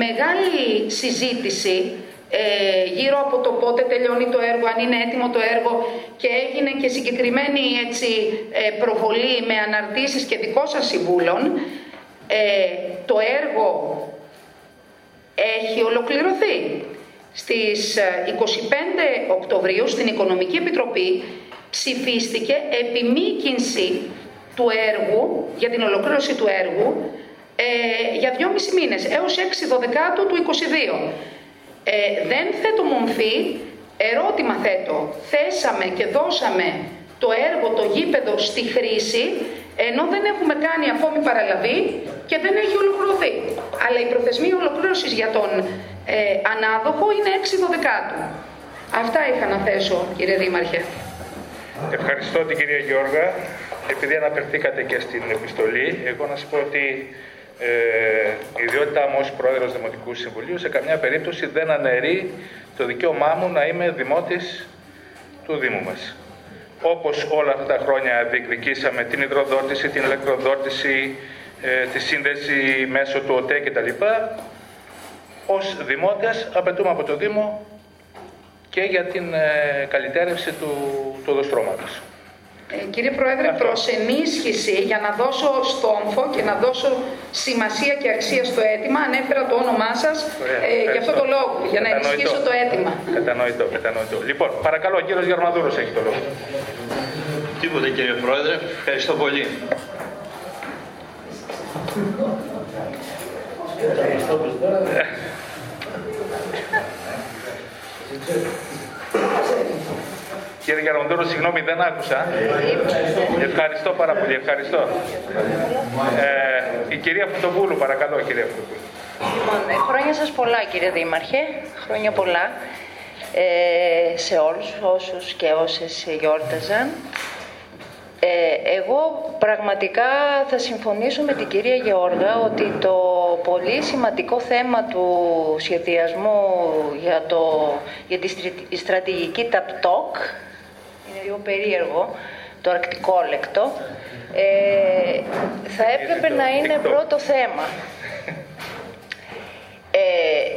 [SPEAKER 3] μεγάλη συζήτηση γύρω από το πότε τελειώνει το έργο, αν είναι έτοιμο το έργο και έγινε και συγκεκριμένη έτσι, προβολή με αναρτήσεις και δικό σας συμβούλων, το έργο έχει ολοκληρωθεί. Στις 25 Οκτωβρίου στην Οικονομική Επιτροπή ψηφίστηκε επιμήκυνση του έργου, για την ολοκλήρωση του έργου, ε, για δυόμισι μήνες, έως 6 Δεκάτου του 22. Ε, δεν θέτω μομφή, ερώτημα θέτω. Θέσαμε και δώσαμε το έργο, το γήπεδο στη χρήση, ενώ δεν έχουμε κάνει ακόμη παραλαβή και δεν έχει ολοκληρωθεί. Αλλά η προθεσμία ολοκλήρωσης για τον ε, ανάδοχο είναι 6 Δεκάτου. Αυτά είχα να θέσω, κύριε Δήμαρχε.
[SPEAKER 2] Ευχαριστώ την κυρία Γιώργα. Επειδή αναφερθήκατε και στην επιστολή, εγώ να σας πω ότι ε, η ιδιότητά μου ως πρόεδρος Δημοτικού Συμβουλίου σε καμιά περίπτωση δεν αναιρεί το δικαίωμά μου να είμαι δημότης του Δήμου μας. Όπως όλα αυτά τα χρόνια διεκδικήσαμε την υδροδότηση, την ηλεκτροδότηση, ε, τη σύνδεση μέσω του ΟΤΕ κτλ. Ως δημότες απαιτούμε από το Δήμο και για την ε, καλυτέρευση του, του οδοστρώματος.
[SPEAKER 3] Ε, κύριε Πρόεδρε, Αυτό. προς ενίσχυση για να δώσω στόμφο και να δώσω σημασία και αξία στο αίτημα, ανέφερα το όνομά σας ε, για αυτό το λόγο, για να ενισχύσω το αίτημα.
[SPEAKER 2] Κατανοητό, κατανοητό. Λοιπόν, παρακαλώ, ο κύριος Γερμαδούρος έχει το λόγο.
[SPEAKER 5] Τίποτε κύριε Πρόεδρε, ευχαριστώ πολύ.
[SPEAKER 2] Κύριε Γεροντούρο, συγγνώμη, δεν άκουσα. Ευχαριστώ πάρα πολύ, ευχαριστώ. Ε, η κυρία Φωτοβούλου, παρακαλώ, κυρία Φωτοβούλου.
[SPEAKER 6] Λοιπόν, ε, χρόνια σας πολλά, κύριε Δήμαρχε. Χρόνια πολλά ε, σε όλους όσους και όσες γιόρταζαν. Ε, εγώ πραγματικά θα συμφωνήσω με την κυρία Γεώργα ότι το πολύ σημαντικό θέμα του σχεδιασμού για, το, για τη στρατηγική ΤΑΠΤΟΚ είναι λίγο περίεργο, το αρκτικόλεκτο, ε, θα έπρεπε να είναι πρώτο θέμα. Ε,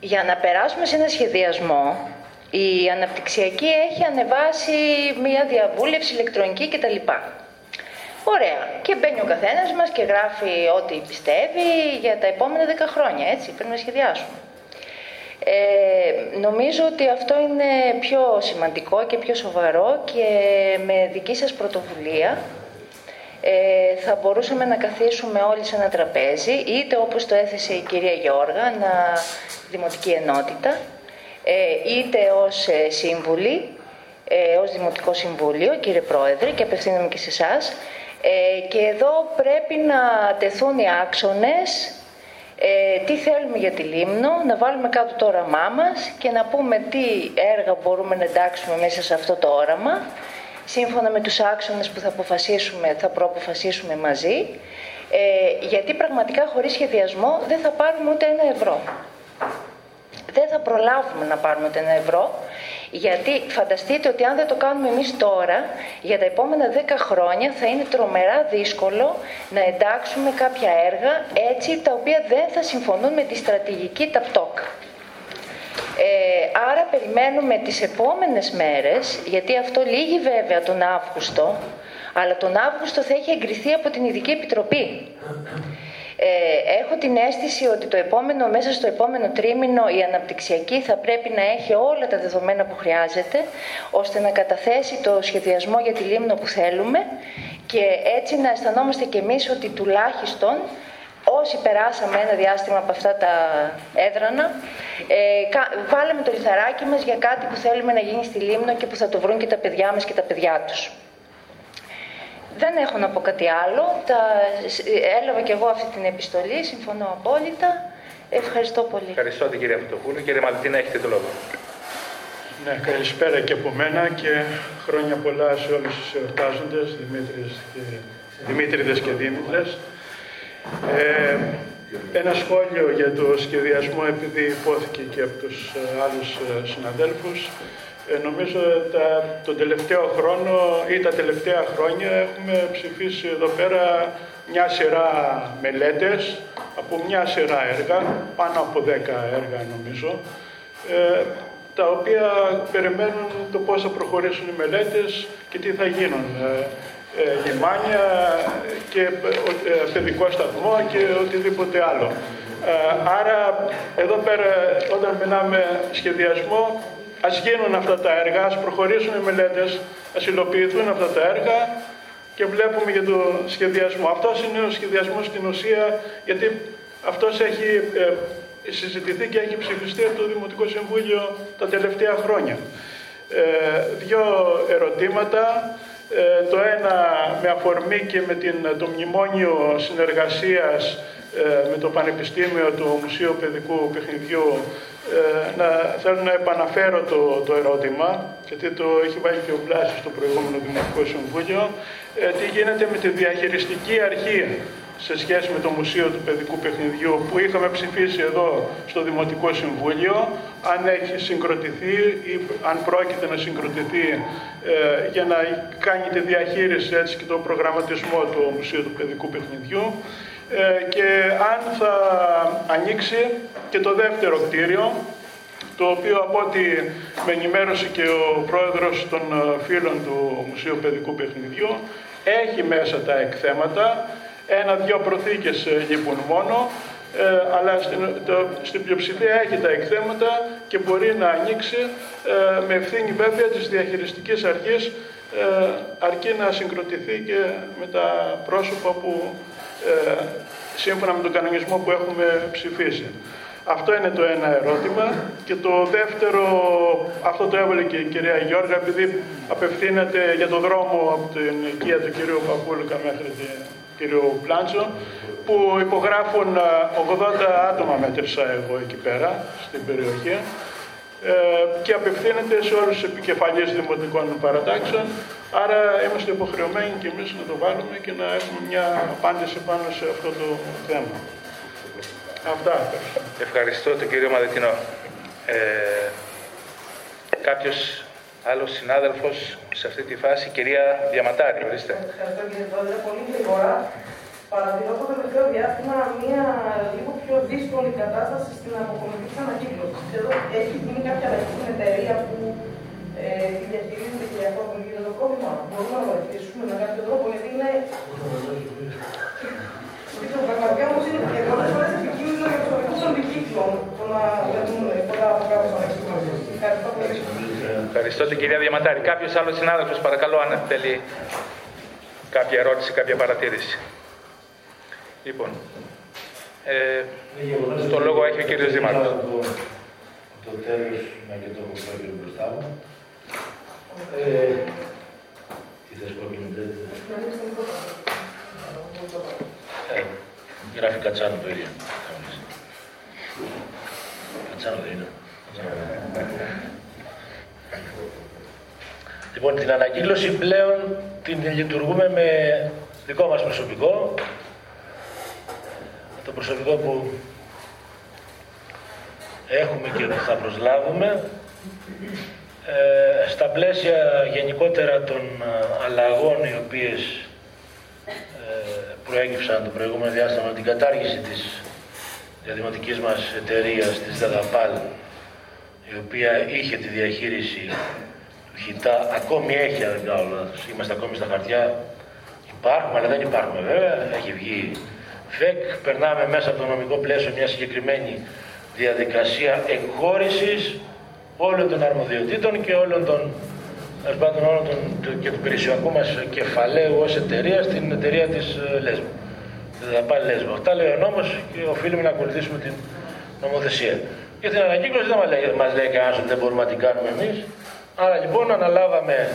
[SPEAKER 6] για να περάσουμε σε ένα σχεδιασμό, η αναπτυξιακή έχει ανεβάσει μια διαβούλευση ηλεκτρονική κτλ. Ωραία. Και μπαίνει ο καθένας μας και γράφει ό,τι πιστεύει για τα επόμενα 10 χρόνια. Έτσι, πρέπει να σχεδιάσουμε. Ε, νομίζω ότι αυτό είναι πιο σημαντικό και πιο σοβαρό και με δική σας πρωτοβουλία ε, θα μπορούσαμε να καθίσουμε όλοι σε ένα τραπέζι είτε όπως το έθεσε η κυρία Γιώργα, να δημοτική ενότητα, ε, είτε ως ε, σύμβουλοι, ε, ως Δημοτικό Συμβούλιο, κύριε Πρόεδρε, και απευθύνομαι και σε εσάς. Ε, και εδώ πρέπει να τεθούν οι άξονες ε, τι θέλουμε για τη Λίμνο, να βάλουμε κάτω το όραμά μας και να πούμε τι έργα μπορούμε να εντάξουμε μέσα σε αυτό το όραμα, σύμφωνα με τους άξονες που θα αποφασίσουμε, θα προαποφασίσουμε μαζί, ε, γιατί πραγματικά χωρίς σχεδιασμό δεν θα πάρουμε ούτε ένα ευρώ. Δεν θα προλάβουμε να πάρουμε ούτε ένα ευρώ γιατί φανταστείτε ότι αν δεν το κάνουμε εμείς τώρα, για τα επόμενα 10 χρόνια θα είναι τρομερά δύσκολο να εντάξουμε κάποια έργα έτσι τα οποία δεν θα συμφωνούν με τη στρατηγική ταπτόκ. Ε, άρα περιμένουμε τις επόμενες μέρες, γιατί αυτό λύγει βέβαια τον Αύγουστο, αλλά τον Αύγουστο θα έχει εγκριθεί από την Ειδική Επιτροπή. Ε, έχω την αίσθηση ότι το επόμενο, μέσα στο επόμενο τρίμηνο η αναπτυξιακή θα πρέπει να έχει όλα τα δεδομένα που χρειάζεται ώστε να καταθέσει το σχεδιασμό για τη λίμνο που θέλουμε και έτσι να αισθανόμαστε κι εμείς ότι τουλάχιστον όσοι περάσαμε ένα διάστημα από αυτά τα έδρανα, ε, βάλαμε το λιθαράκι μας για κάτι που θέλουμε να γίνει στη Λίμνο και που θα το βρουν και τα παιδιά μας και τα παιδιά τους. Δεν έχω να πω κάτι άλλο. Τα... Έλαβα και εγώ αυτή την επιστολή, συμφωνώ απόλυτα. Ευχαριστώ πολύ.
[SPEAKER 2] Ευχαριστώ την κυρία Φωτοπούλου. Κύριε Μαλτίνα, έχετε το λόγο.
[SPEAKER 7] Ναι, καλησπέρα και από μένα και χρόνια πολλά σε όλους τους εορτάζοντες, Δημήτρης και, Δημήτριδες και Δήμητρες. Ε, ένα σχόλιο για το σχεδιασμό, επειδή υπόθηκε και από τους ε, άλλους ε, συναδέλφους. Ε, νομίζω τα, τον τελευταίο χρόνο ή τα τελευταία χρόνια έχουμε ψηφίσει εδώ πέρα μια σειρά μελέτες από μια σειρά έργα, πάνω από 10 έργα νομίζω, ε, τα οποία περιμένουν το πώς θα προχωρήσουν οι μελέτες και τι θα γίνουν. Ε, ε, λιμάνια και ε, παιδικό σταθμό και οτιδήποτε άλλο. Ε, άρα εδώ πέρα όταν μιλάμε σχεδιασμό ας γίνουν αυτά τα έργα, ας προχωρήσουν οι μελέτες, ας υλοποιηθούν αυτά τα έργα και βλέπουμε για το σχεδιασμό. Αυτός είναι ο σχεδιασμός στην ουσία γιατί αυτός έχει συζητηθεί και έχει ψηφιστεί από το Δημοτικό Συμβούλιο τα τελευταία χρόνια. Ε, δύο ερωτήματα. Ε, το ένα με αφορμή και με την, το μνημόνιο συνεργασίας ε, με το Πανεπιστήμιο του Μουσείου Παιδικού Παιχνιδιού ε, να, θέλω να επαναφέρω το, το ερώτημα γιατί το έχει βάλει και ο Πλάσης στο προηγούμενο Δημοτικό Συμβούλιο τι γίνεται με τη διαχειριστική αρχή σε σχέση με το Μουσείο του Παιδικού Παιχνιδιού που είχαμε ψηφίσει εδώ στο Δημοτικό Συμβούλιο αν έχει συγκροτηθεί ή αν πρόκειται να συγκροτηθεί ε, για να κάνει τη διαχείριση έτσι και τον προγραμματισμό του Μουσείου του Παιδικού Παιχνιδιού. ε, και αν θα ανοίξει και το δεύτερο κτίριο το οποίο από ό,τι με ενημέρωσε και ο πρόεδρος των ε, φίλων του Μουσείου Παιδικού Παιχνιδιού έχει μέσα τα εκθέματα. Ένα-δυο προθήκες ε, λείπουν μόνο, ε, αλλά στην, το, στην πλειοψηφία έχει τα εκθέματα και μπορεί να ανοίξει ε, με ευθύνη βέβαια της διαχειριστικής αρχής ε, αρκεί να συγκροτηθεί και με τα πρόσωπα που σύμφωνα με τον κανονισμό που έχουμε ψηφίσει. Αυτό είναι το ένα ερώτημα. Και το δεύτερο, αυτό το έβαλε και η κυρία Γιώργα, επειδή απευθύνεται για το δρόμο από την οικία του κυρίου Παπούλικα μέχρι την κύριο Πλάντσο, που υπογράφουν 80 ε, άτομα μέτρησα εγώ εκεί πέρα, στην περιοχή, ε, και απευθύνεται σε όλους τους επικεφαλείς δημοτικών παρατάξεων, άρα είμαστε υποχρεωμένοι και εμείς να το βάλουμε και να έχουμε μια απάντηση πάνω σε αυτό το θέμα. Αυτά.
[SPEAKER 2] Ευχαριστώ τον κύριο Μαδετινό. Ε, κάποιος άλλος συνάδελφος σε αυτή τη φάση, κυρία Διαματάρη, ορίστε.
[SPEAKER 8] Ευχαριστώ κύριε Πρόεδρε, πολύ γρήγορα. Παρατηρώ το τελευταίο διάστημα μια λίγο πιο δύσκολη κατάσταση στην αποκομιτή τη ανακύκλωση. Εδώ έχει γίνει κάποια αλλαγή στην εταιρεία που ε, διαχειρίζεται και αυτό το γίνεται το πρόβλημα. Μπορούμε να βοηθήσουμε με κάποιο τρόπο, γιατί είναι. Πραγματικά όμως είναι πολλέ φορέ επικίνδυνο για τους οδηγού των δικύκλων το να παίρνουν πολλά από κάπου ανακύκλωση. Ευχαριστώ πολύ.
[SPEAKER 2] Ευχαριστώ την κυρία Διαματάρη. Κάποιος άλλος συνάδελφος, παρακαλώ, αν θέλει κάποια ερώτηση, κάποια παρατήρηση. Λοιπόν, ε, το λόγο έχει ο κύριος Δήμαρχος. Το,
[SPEAKER 4] το τέλος, να και το έχω φέρει μπροστά μου. Ε, τι θες κόκκινη ε, Γράφει Κατσάνο το ίδιο. Κατσάνο δεν είναι. Λοιπόν, την ανακύκλωση πλέον την λειτουργούμε με δικό μας προσωπικό, το προσωπικό που έχουμε και θα προσλάβουμε, ε, στα πλαίσια γενικότερα των ε, αλλαγών οι οποίες ε, προέκυψαν το προηγούμενο διάστημα την κατάργηση της διαδηματικής μας εταιρείας, της ΔΑΔΑΠΑΛ, η οποία είχε τη διαχείριση του ΧΙΤΑ, ακόμη έχει αν δεν κάνω είμαστε ακόμη στα χαρτιά, Υπάρχουμε, αλλά δεν υπάρχουμε βέβαια. Έχει βγει ΦΕΚ. Περνάμε μέσα από το νομικό πλαίσιο μια συγκεκριμένη διαδικασία εκχώρηση όλων των αρμοδιοτήτων και όλων των πάντων όλων των, και του περιουσιακού μας κεφαλαίου ως εταιρεία στην εταιρεία της ε, Λέσβου. Θα πάει Λέσβο. Αυτά λέει ο νόμος και οφείλουμε να ακολουθήσουμε την νομοθεσία. Για την ανακύκλωση δεν μας λέει κανένας ότι δεν μπορούμε να την κάνουμε εμείς. Άρα λοιπόν αναλάβαμε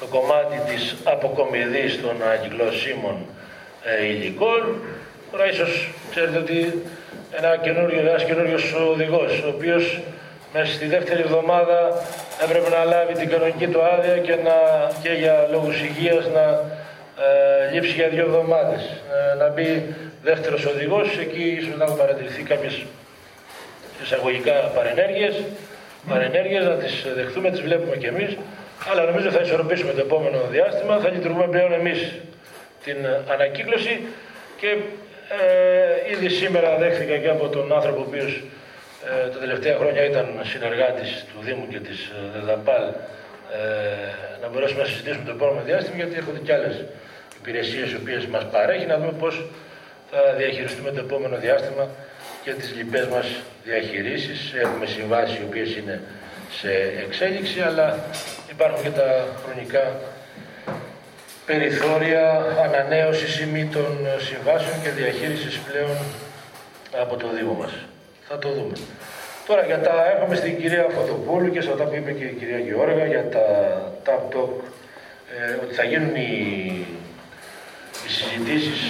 [SPEAKER 4] το κομμάτι της αποκομιδής των ανακυκλώσιμων ε, υλικών. Τώρα ίσως ξέρετε ότι ένα καινούριο, ένας καινούριος οδηγός, ο οποίος μέσα στη δεύτερη εβδομάδα έπρεπε να λάβει την κανονική του άδεια και, να, και για λόγους υγείας να ε, λείψει για δύο εβδομάδες. Ε, να μπει δεύτερος οδηγός, εκεί ίσως να έχουν παρατηρηθεί κάποιες εισαγωγικά παρενέργειες, παρενέργειες, να τις δεχτούμε, τις βλέπουμε κι εμείς, αλλά νομίζω θα ισορροπήσουμε το επόμενο διάστημα, θα λειτουργούμε πλέον εμείς την ανακύκλωση και ε, ήδη σήμερα δέχθηκα και από τον άνθρωπο ο οποίος ε, τα τελευταία χρόνια ήταν συνεργάτης του Δήμου και της ε, ΔΕΔΑΠΑΛ ε, να μπορέσουμε να συζητήσουμε το επόμενο διάστημα γιατί έρχονται και άλλες υπηρεσίες οι οποίες μας παρέχει να δούμε πώς θα διαχειριστούμε το επόμενο διάστημα και τις λοιπές μας διαχειρήσεις. Έχουμε συμβάσεις οι οποίες είναι σε εξέλιξη αλλά υπάρχουν και τα χρονικά περιθώρια ανανέωσης ή των συμβάσεων και διαχείρισης πλέον από το Δήμο μας. Θα το δούμε. Τώρα για τα έρχομαι στην κυρία Φωτοπούλου και σε αυτά που είπε και η κυρία Γεώργα για τα TAP Talk ε, ότι θα γίνουν οι, οι συζητήσεις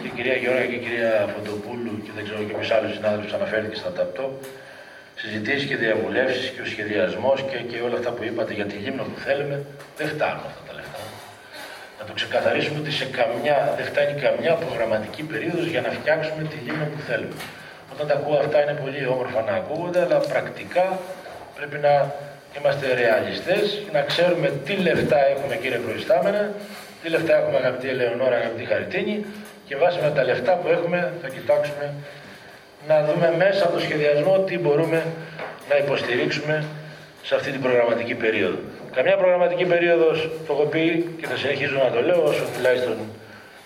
[SPEAKER 4] και η κυρία Γεώργα και η κυρία Φωτοπούλου και δεν ξέρω και ποιος άλλος συνάδελφος αναφέρθηκε στα TAP Talk συζητήσεις και διαβουλεύσεις και ο σχεδιασμός και, και όλα αυτά που είπατε για τη λίμνο που θέλουμε δεν φτάνουν αυτά τα λεφτά. Να το ξεκαθαρίσουμε ότι σε καμιά, δεν φτάνει καμιά προγραμματική περίοδος για να φτιάξουμε τη λίμνο που θέλουμε. Όταν τα ακούω αυτά είναι πολύ όμορφα να ακούγονται, αλλά πρακτικά πρέπει να είμαστε ρεαλιστές, να ξέρουμε τι λεφτά έχουμε κύριε Προϊστάμενα, τι λεφτά έχουμε αγαπητή Ελεονόρα, αγαπητή Χαριτίνη και βάσει με τα λεφτά που έχουμε θα κοιτάξουμε να δούμε μέσα από το σχεδιασμό τι μπορούμε να υποστηρίξουμε σε αυτή την προγραμματική περίοδο. Καμιά προγραμματική περίοδος, το έχω πει και θα συνεχίζω να το λέω όσο τουλάχιστον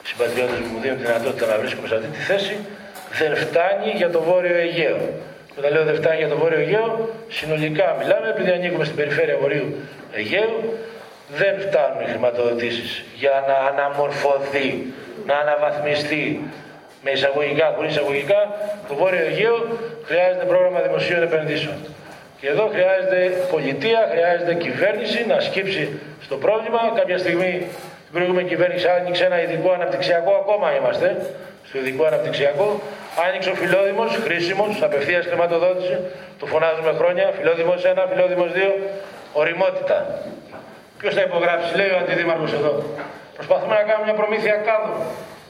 [SPEAKER 4] οι συμπατριώτες μου δίνουν τη δυνατότητα να βρίσκομαι σε αυτή τη θέση, δεν φτάνει για το Βόρειο Αιγαίο. Όταν λέω δεν φτάνει για το Βόρειο Αιγαίο, συνολικά μιλάμε, επειδή ανήκουμε στην περιφέρεια Βορείου Αιγαίου, δεν φτάνουν οι χρηματοδοτήσεις για να αναμορφωθεί, να αναβαθμιστεί με εισαγωγικά, χωρίς εισαγωγικά, το Βόρειο Αιγαίο χρειάζεται πρόγραμμα δημοσίων επενδύσεων. Και εδώ χρειάζεται πολιτεία, χρειάζεται κυβέρνηση να σκύψει στο πρόβλημα. Κάποια στιγμή την προηγούμενη κυβέρνηση άνοιξε ένα ειδικό αναπτυξιακό, ακόμα είμαστε στο ειδικό αναπτυξιακό. Άνοιξε ο φιλόδημος, χρήσιμος, απευθείας χρηματοδότηση. Το φωνάζουμε χρόνια. Φιλόδημος 1, φιλόδημος 2. Οριμότητα. Ποιος θα υπογράψει, λέει ο αντιδήμαρχος εδώ. Προσπαθούμε να κάνουμε μια προμήθεια κάδου.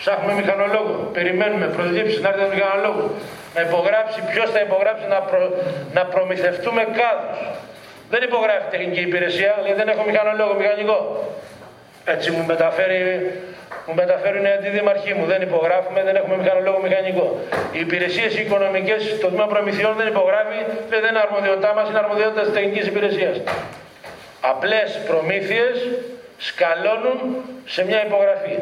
[SPEAKER 4] Ψάχνουμε μηχανολόγο. Περιμένουμε προλήψει να έρθει ένα μηχανολόγος. Να υπογράψει, ποιος θα υπογράψει να, προ... να προμηθευτούμε κάδους. Δεν υπογράφει τεχνική υπηρεσία, λέει δεν έχω μηχανολόγο, μηχανικό. Έτσι μου μεταφέρει μου μεταφέρουν οι αντιδήμαρχοί μου. Δεν υπογράφουμε, δεν έχουμε μηχανολόγο μηχανικό. Οι υπηρεσίες οικονομικές, το τμήμα προμηθειών δεν υπογράφει, δεν είναι αρμοδιότητά μας, είναι αρμοδιότητα της τεχνικής υπηρεσίας. Απλές προμήθειες σκαλώνουν σε μια υπογραφή.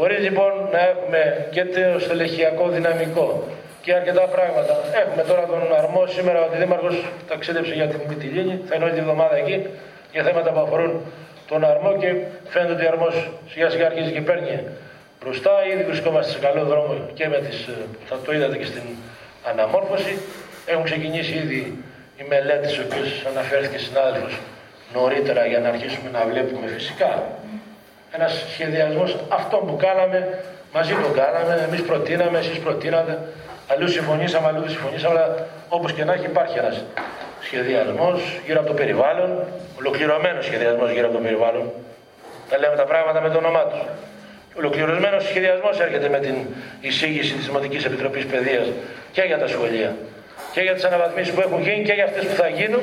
[SPEAKER 4] Χωρί λοιπόν να έχουμε και το στελεχειακό δυναμικό και αρκετά πράγματα. Έχουμε τώρα τον αρμό σήμερα, ο αντιδήμαρχο ταξίδεψε για την Μυτιλίνη, θα είναι όλη τη βδομάδα εκεί για θέματα που αφορούν τον αρμό και φαίνεται ότι ο αρμός σιγά σιγά αρχίζει και παίρνει μπροστά. Ήδη βρισκόμαστε σε καλό δρόμο και με τις, ε, θα το είδατε και στην αναμόρφωση. Έχουν ξεκινήσει ήδη οι μελέτες, οι οποίες αναφέρθηκε συνάδελφος νωρίτερα για να αρχίσουμε να βλέπουμε φυσικά. Ένας σχεδιασμός αυτό που κάναμε, μαζί το κάναμε, εμείς προτείναμε, εσείς προτείνατε, αλλού συμφωνήσαμε, αλλού δεν συμφωνήσαμε, αλλά όπως και να έχει υπάρχει ένας σχεδιασμός γύρω από το περιβάλλον, ολοκληρωμένος σχεδιασμός γύρω από το περιβάλλον. Τα λέμε τα πράγματα με το όνομά τους. Ολοκληρωμένος σχεδιασμός έρχεται με την εισήγηση της Δημοτικής Επιτροπής Παιδείας και για τα σχολεία και για τις αναβαθμίσεις που έχουν γίνει και για αυτές που θα γίνουν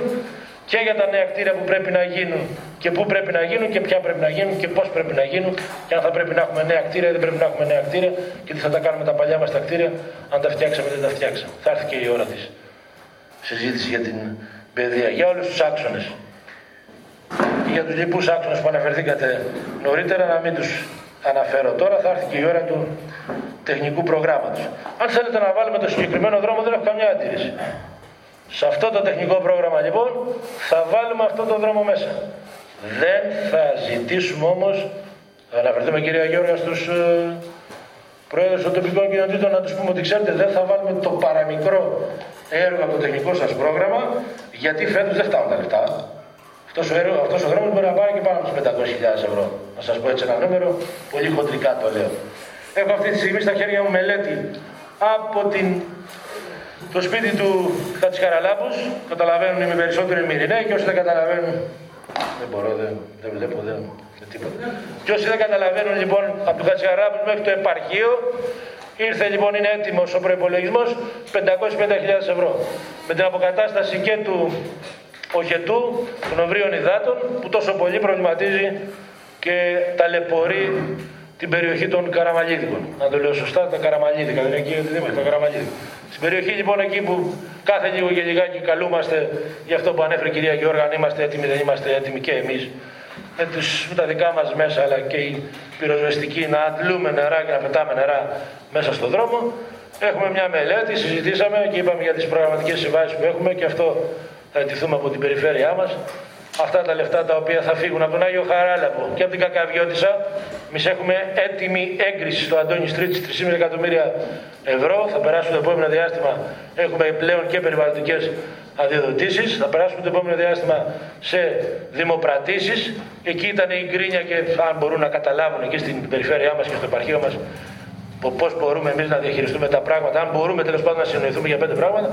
[SPEAKER 4] και για τα νέα κτίρια που πρέπει να γίνουν και πού πρέπει να γίνουν και ποια πρέπει να γίνουν και πώς πρέπει να γίνουν και αν θα πρέπει να έχουμε νέα κτίρια ή δεν πρέπει να έχουμε νέα κτίρια και τι θα τα κάνουμε τα παλιά μας τα κτίρια, αν τα φτιάξαμε ή δεν τα φτιάξαμε. Θα έρθει και η ώρα της συζήτησης για την παιδεία, για όλους τους άξονες. Και για τους λοιπούς άξονες που αναφερθήκατε νωρίτερα να μην τους αναφέρω τώρα θα έρθει και η ώρα του τεχνικού προγράμματος. Αν θέλετε να βάλουμε το συγκεκριμένο δρόμο δεν έχω καμιά αντίρρηση. Σε αυτό το τεχνικό πρόγραμμα λοιπόν θα βάλουμε αυτό το δρόμο μέσα. Δεν θα ζητήσουμε όμως, θα αναφερθούμε κυρία Γιώργα στους ε, πρόεδρους των τοπικών κοινοτήτων να τους πούμε ότι ξέρετε δεν θα βάλουμε το παραμικρό έργο από το τεχνικό σας πρόγραμμα γιατί φέτος δεν φτάνουν τα λεφτά. Αυτός ο, έργο, αυτός ο δρόμος μπορεί να πάει και πάνω από 500.000 ευρώ. Να σας πω έτσι ένα νούμερο, πολύ χοντρικά το λέω. Έχω αυτή τη στιγμή στα χέρια μου μελέτη από την, το σπίτι του Χατσικαραλάμπους. Καταλαβαίνουν οι περισσότεροι Μυρινέοι και όσοι δεν καταλαβαίνουν δεν μπορώ, δεν, δεν βλέπω, δεν, δεν τίποτα. Και όσοι δεν καταλαβαίνουν λοιπόν από το Χατσικαραλάμπους μέχρι το επαρχείο Ήρθε λοιπόν, είναι έτοιμος ο προπολογισμό 550.000 ευρώ. Με την αποκατάσταση και του οχετού των ομβρίων υδάτων που τόσο πολύ προβληματίζει και ταλαιπωρεί την περιοχή των Καραμαλίδικων. Να το λέω σωστά, τα Καραμαλίδικα, δεν είναι εκεί δεν είμαστε, τα Καραμαλίδικα. Στην περιοχή λοιπόν εκεί που κάθε λίγο και λιγάκι καλούμαστε για αυτό που ανέφερε η κυρία Γιώργα, αν είμαστε έτοιμοι, δεν είμαστε έτοιμοι και εμείς με, με τα δικά μας μέσα αλλά και οι πυροσβεστικοί να αντλούμε νερά και να πετάμε νερά μέσα στον δρόμο. Έχουμε μια μελέτη, συζητήσαμε και είπαμε για τις προγραμματικές συμβάσεις που έχουμε και αυτό θα ετηθούμε από την περιφέρειά μας αυτά τα λεφτά τα οποία θα φύγουν από τον Άγιο Χαράλαμπο και από την Κακαβιώτησα. Εμείς έχουμε έτοιμη έγκριση στο Αντώνη Στρίτη 3,5 εκατομμύρια ευρώ. Θα περάσουμε το επόμενο διάστημα. Έχουμε πλέον και περιβαλλοντικές αδειοδοτήσεις. Θα περάσουμε το επόμενο διάστημα σε δημοπρατήσεις. Εκεί ήταν η γκρίνια και αν μπορούν να καταλάβουν εκεί στην περιφέρειά μας και στο επαρχείο μας πώς μπορούμε εμείς να διαχειριστούμε τα πράγματα, αν μπορούμε τέλος πάντων να συνοηθούμε για πέντε πράγματα.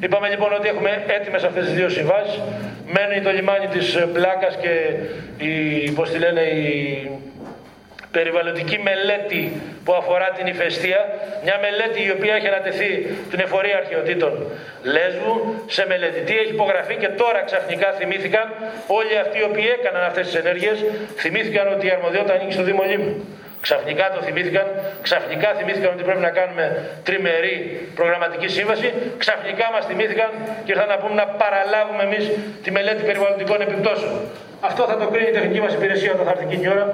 [SPEAKER 4] Είπαμε λοιπόν ότι έχουμε έτοιμες αυτές τις δύο συμβάσεις. Μένει το λιμάνι της Πλάκας και η, πώς τη λένε, η περιβαλλοντική μελέτη που αφορά την ηφαιστεία. Μια μελέτη η οποία έχει ανατεθεί την εφορία αρχαιοτήτων Λέσβου σε μελετητή. Έχει υπογραφεί και τώρα ξαφνικά θυμήθηκαν όλοι αυτοί οι οποίοι έκαναν αυτές τις ενέργειες θυμήθηκαν ότι η αρμοδιότητα ανήκει στο Δήμο Λίμνου. Ξαφνικά το θυμήθηκαν, ξαφνικά θυμήθηκαν ότι πρέπει να κάνουμε τριμερή προγραμματική σύμβαση, ξαφνικά μας θυμήθηκαν και ήρθαν να πούμε να παραλάβουμε εμείς τη μελέτη περιβαλλοντικών επιπτώσεων. Αυτό θα το κρίνει η τεχνική μας υπηρεσία όταν θα έρθει εκείνη η ώρα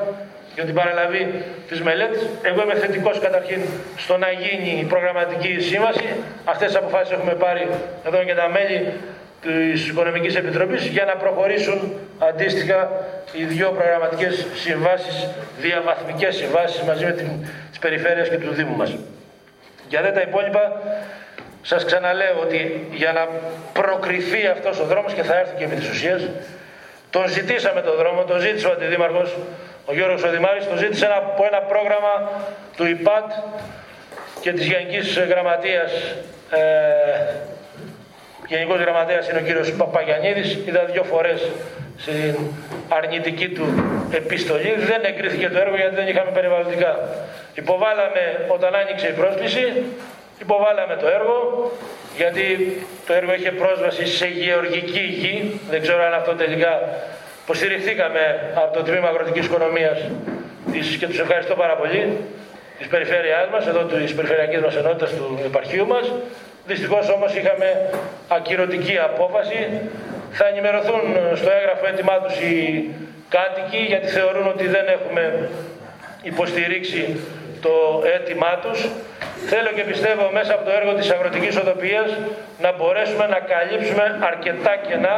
[SPEAKER 4] για την παραλαβή της μελέτης. Εγώ είμαι θετικός καταρχήν στο να γίνει η προγραμματική σύμβαση. Αυτές τις αποφάσεις έχουμε πάρει εδώ και τα μέλη της Οικονομικής Επιτροπής για να προχωρήσουν αντίστοιχα οι δύο προγραμματικές συμβάσεις, διαβαθμικές συμβάσεις μαζί με την, τις περιφέρειες και του Δήμου μας. Για δε τα υπόλοιπα, σας ξαναλέω ότι για να προκριθεί αυτός ο δρόμος και θα έρθει και επί της ουσίας, τον ζητήσαμε τον δρόμο, τον ζήτησε ο Αντιδήμαρχος, ο Γιώργος Οδημάρης, τον ζήτησε από ένα πρόγραμμα του ΙΠΑΤ και της Γενικής Γραμματείας ε, Γενικός Γραμματέας είναι ο κύριος Παπαγιανίδη. Είδα δύο φορές στην αρνητική του επιστολή. Δεν εγκρίθηκε το έργο γιατί δεν είχαμε περιβαλλοντικά. Υποβάλαμε όταν άνοιξε η πρόσκληση, υποβάλαμε το έργο γιατί το έργο είχε πρόσβαση σε γεωργική γη. Δεν ξέρω αν αυτό τελικά υποστηριχθήκαμε από το Τμήμα Αγροτικής Οικονομίας και τους ευχαριστώ πάρα πολύ της περιφέρειάς μας, εδώ της περιφερειακής μας ενότητας του επαρχείου μας. Δυστυχώς όμως είχαμε ακυρωτική απόφαση. Θα ενημερωθούν στο έγγραφο έτοιμά τους οι κάτοικοι γιατί θεωρούν ότι δεν έχουμε υποστηρίξει το αίτημά τους. Θέλω και πιστεύω μέσα από το έργο της αγροτικής οδοποιίας να μπορέσουμε να καλύψουμε αρκετά κενά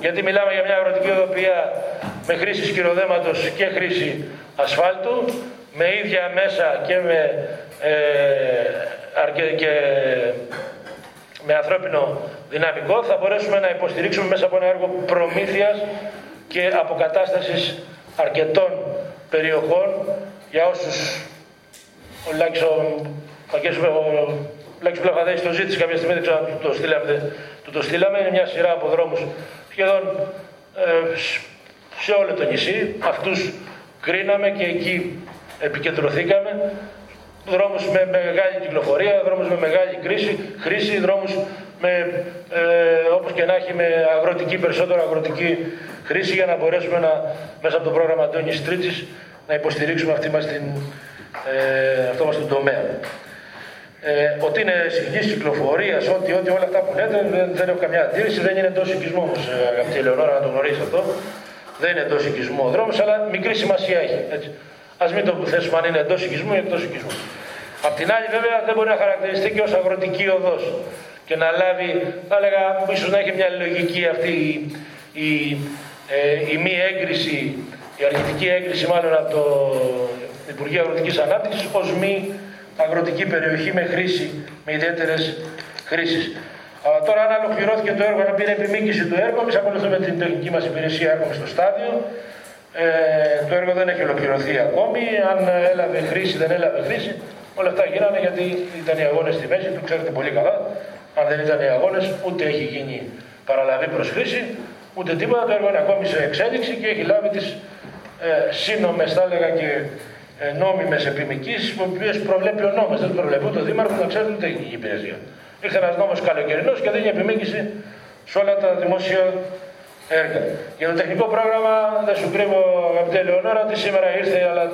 [SPEAKER 4] γιατί μιλάμε για μια αγροτική οδοπία με χρήση σκυροδέματος και χρήση ασφάλτου με ίδια μέσα και με ε, και με ανθρώπινο δυναμικό θα μπορέσουμε να υποστηρίξουμε μέσα από ένα έργο προμήθειας και αποκατάστασης αρκετών περιοχών. Για όσους ο Λάκης ο, ο, Λάκης Πλαφαδέης το ζήτησε κάποια στιγμή, δεν ξέρω αν το στείλαμε, του το στείλαμε, είναι μια σειρά από δρόμους σχεδόν ε, σε όλο το νησί, αυτούς κρίναμε και εκεί επικεντρωθήκαμε δρόμους με μεγάλη κυκλοφορία, δρόμους με μεγάλη κρίση, χρήση, δρόμους με, ε, όπως και να έχει με αγροτική, περισσότερο αγροτική χρήση για να μπορέσουμε να, μέσα από το πρόγραμμα Αντώνης Τρίτης να υποστηρίξουμε αυτή μας την, ε, αυτό μας τον τομέα. Ε, ότι είναι συγγύη κυκλοφορίας, ότι, ότι όλα αυτά που λέτε δεν, δεν έχω καμιά αντίρρηση, δεν είναι εντό οικισμού όμως, ε, αγαπητή Ελεονόρα, να το γνωρίζει αυτό. Δεν είναι εντό οικισμού ο δρόμος, αλλά μικρή σημασία έχει. Έτσι. Α μην το θέσουμε αν είναι εντός οικισμού ή εκτός οικισμού. Απ' την άλλη, βέβαια, δεν μπορεί να χαρακτηριστεί και ως αγροτική οδός και να λάβει, θα έλεγα, ίσως να έχει μια λογική αυτή η, η, ε, η μη έγκριση, η αρχιτική έγκριση μάλλον από το Υπουργείο Αγροτικής Ανάπτυξης ως μη αγροτική περιοχή με χρήση, με ιδιαίτερες χρήσεις. Αλλά τώρα, αν ολοκληρώθηκε το έργο, αν πήρε επιμήκυση του έργου, εμείς ακολουθούμε την τεχνική μας υπηρεσία, έρχομαι στο στάδιο. Ε, το έργο δεν έχει ολοκληρωθεί ακόμη. Αν έλαβε χρήση, δεν έλαβε χρήση. Όλα αυτά γίνανε γιατί ήταν οι αγώνες στη μέση, το ξέρετε πολύ καλά. Αν δεν ήταν οι αγώνες, ούτε έχει γίνει παραλαβή προς χρήση, ούτε τίποτα. Το έργο είναι ακόμη σε εξέλιξη και έχει λάβει τις ε, σύνομες, θα έλεγα και ε, νόμιμες επιμηκήσει, οι οποίες προβλέπει ο νόμος. Δεν προβλέπει ούτε ο Δήμαρχο να ξέρει ούτε η υπηρεσία. Ήρθε ένας νόμος καλοκαιρινός και δίνει επιμήκυση σε όλα τα δημόσια έργα. Για το τεχνικό πρόγραμμα δεν σου κρύβω, αγαπητέ Λεωνόρα, ότι σήμερα ήρθε, αλλά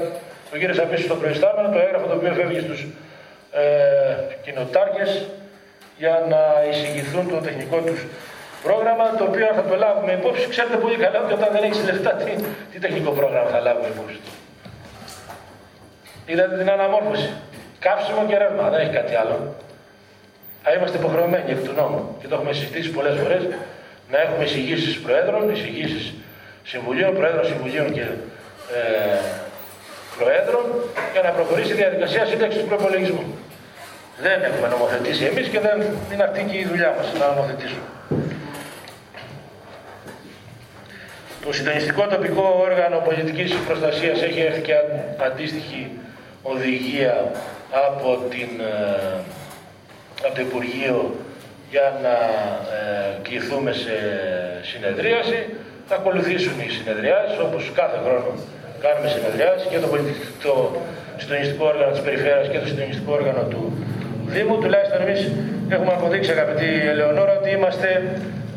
[SPEAKER 4] το γύρισα πίσω στο προϊστάμενο, το έγγραφο το οποίο φεύγει στους ε, κοινοτάρχες για να εισηγηθούν το τεχνικό τους πρόγραμμα, το οποίο θα το λάβουμε υπόψη. Ξέρετε πολύ καλά ότι όταν δεν έχεις λεφτά, τι, τι τεχνικό πρόγραμμα θα λάβουμε υπόψη. Είδατε την αναμόρφωση. Κάψιμο και ρεύμα, δεν έχει κάτι άλλο. Θα είμαστε υποχρεωμένοι εκ του νόμου και το έχουμε συζητήσει πολλές φορές να έχουμε εισηγήσεις προέδρων, εισηγήσεις συμβουλίων, προέδρων συμβουλίων και ε, προέδρων για να προχωρήσει η διαδικασία σύνταξης του προπολογισμού. Δεν έχουμε νομοθετήσει εμείς και δεν είναι αυτή και η δουλειά μας να νομοθετήσουμε. Το συντονιστικό τοπικό όργανο πολιτικής προστασίας έχει έρθει και αντίστοιχη οδηγία από την ε, από το Υπουργείο για να ε, κληθούμε σε συνεδρίαση. Θα ακολουθήσουν οι συνεδριάσεις όπως κάθε χρόνο κάνουμε συνεδριάσεις και το, το συντονιστικό όργανο της Περιφέρειας και το συντονιστικό όργανο του Δήμου. Τουλάχιστον εμείς έχουμε αποδείξει αγαπητή Ελεονόρα ότι είμαστε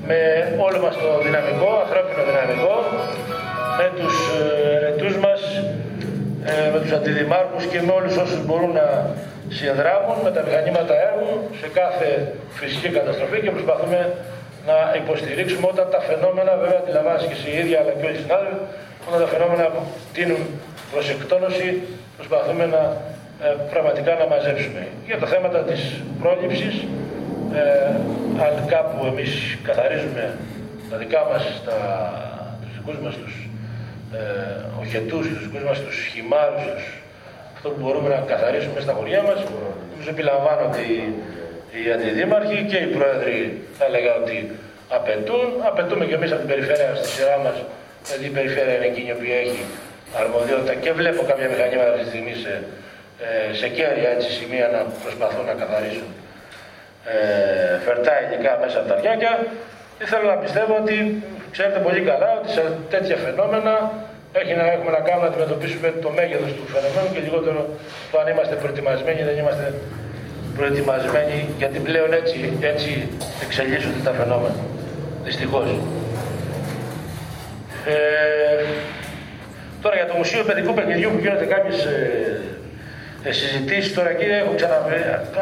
[SPEAKER 4] με όλο μας το δυναμικό, ανθρώπινο δυναμικό, με τους ερετούς μας, ε, με τους αντιδημάρχους και με όλους όσους μπορούν να συνδράμουν με τα μηχανήματα έργου σε κάθε φυσική καταστροφή και προσπαθούμε να υποστηρίξουμε όταν τα φαινόμενα, βέβαια αντιλαμβάνεσαι και εσύ ίδια αλλά και όλοι οι συνάδελφοι, όταν τα φαινόμενα τίνουν προς εκτόνωση προσπαθούμε να ε, πραγματικά να μαζέψουμε. Για τα θέματα της πρόληψης, ε, αν κάπου εμείς καθαρίζουμε τα δικά μας, τα, τους δικούς μας τους ε, οχετούς, τους δικούς μας τους χυμάρους, τους αυτό που μπορούμε να καθαρίσουμε στα χωριά μας. Νομίζω επιλαμβάνονται οι, οι αντιδήμαρχοι και οι πρόεδροι θα έλεγα ότι απαιτούν. Απαιτούμε και εμείς από την περιφέρεια στη σειρά μας, γιατί η περιφέρεια είναι εκείνη που έχει αρμοδιότητα και βλέπω κάποια μηχανήματα αυτή της στιγμή σε, ε, σε κέρια έτσι, σημεία να προσπαθούν να καθαρίσουν ε, φερτά υλικά μέσα από τα ριάκια. Και θέλω να πιστεύω ότι ξέρετε πολύ καλά ότι σε τέτοια φαινόμενα έχει να έχουμε να κάνουμε να αντιμετωπίσουμε το μέγεθος του φαινομένου και λιγότερο το αν είμαστε προετοιμασμένοι ή δεν είμαστε προετοιμασμένοι γιατί πλέον έτσι, έτσι εξελίσσονται τα φαινόμενα. Δυστυχώς. Ε, τώρα για το Μουσείο Παιδικού Παιχνιδιού που γίνονται κάποιες ε, ε, συζητήσεις τώρα εκεί έχω ξανα...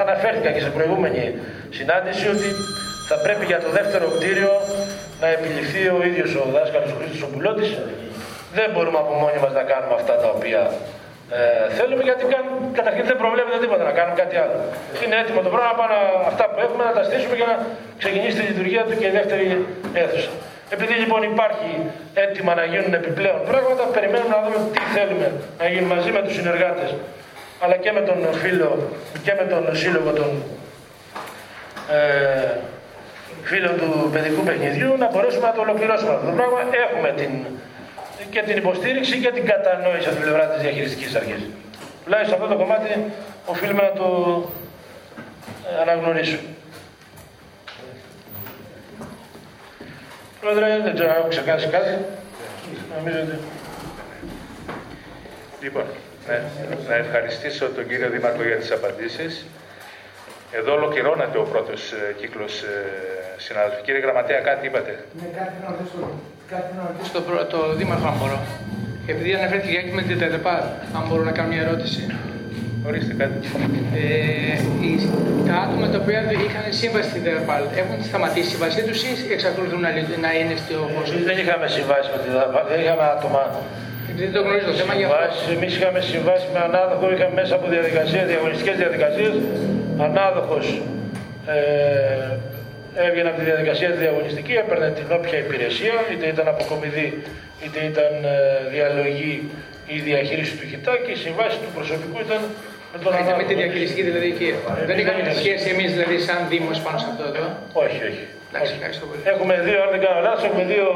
[SPEAKER 4] αναφέρθηκα και σε προηγούμενη συνάντηση ότι θα πρέπει για το δεύτερο κτίριο να επιληφθεί ο ίδιος ο δάσκαλος ο Χρήστος Οπουλώτης δεν μπορούμε από μόνοι μας να κάνουμε αυτά τα οποία ε, θέλουμε γιατί καταρχήν δεν προβλέπεται τίποτα να κάνουμε κάτι άλλο. Είναι έτοιμο το πρόγραμμα, πάνω αυτά που έχουμε να τα στήσουμε για να ξεκινήσει τη λειτουργία του και η δεύτερη αίθουσα. Επειδή λοιπόν υπάρχει έτοιμα να γίνουν επιπλέον πράγματα, περιμένουμε να δούμε τι θέλουμε να γίνει μαζί με τους συνεργάτες αλλά και με τον φίλο και με τον σύλλογο των ε, φίλων του παιδικού παιχνιδιού να μπορέσουμε να το ολοκληρώσουμε αυτό το πράγμα. Έχουμε την και την υποστήριξη και την κατανόηση από την πλευρά της διαχειριστικής αρχής. Τουλάχιστον αυτό το κομμάτι οφείλουμε να το ε, αναγνωρίσουμε. Πρόεδρε, δεν ξέρω αν έχω ξεκάσει κάτι. Νομίζω ότι...
[SPEAKER 2] Λοιπόν, ναι, να ευχαριστήσω τον κύριο Δήμαρχο για τις απαντήσεις. Εδώ ολοκληρώνεται ο πρώτος ε, κύκλος ε, συνάδελφοι. Κύριε Γραμματέα, κάτι είπατε;
[SPEAKER 1] Ναι, κάτι να ρωτήσω. Κάτι να ρωτήσω το, το Δήμαρχο, αν μπορώ. Επειδή αναφέρθηκε και με την ΤΕΔΕΠΑ, αν μπορώ να κάνω μια ερώτηση.
[SPEAKER 2] Ορίστε κάτι.
[SPEAKER 1] Ε, τα άτομα τα οποία είχαν σύμβαση στην ΤΕΔΕΠΑ έχουν σταματήσει τη σύμβασή τους ή εξακολουθούν να, να είναι στο
[SPEAKER 4] πόσο. Δεν είχαμε συμβάσει με την ΤΕΔΕΠΑ, δεν είχαμε άτομα
[SPEAKER 1] Δεν το γνωρίζω το θέμα για αυτό.
[SPEAKER 4] Εμείς είχαμε συμβάσει με ανάδοχο, είχαμε μέσα από διαδικασία, διαγωνιστικές διαδικασίες. Ανάδοχος ε, έβγαινε από τη διαδικασία τη διαγωνιστική, έπαιρνε την όποια υπηρεσία, είτε ήταν αποκομιδή, είτε ήταν ε, διαλογή ή διαχείριση του χιτά και η συμβάση του προσωπικού ήταν με τον
[SPEAKER 1] ανάδοχο. με τη διαχειριστική δηλαδή εκεί. Δεν είχαμε σχέση εμείς δηλαδή σαν Δήμος πάνω σε αυτό εδώ;
[SPEAKER 4] Όχι, όχι. Έχουμε δύο, αν δεν κάνω λάθος, έχουμε δύο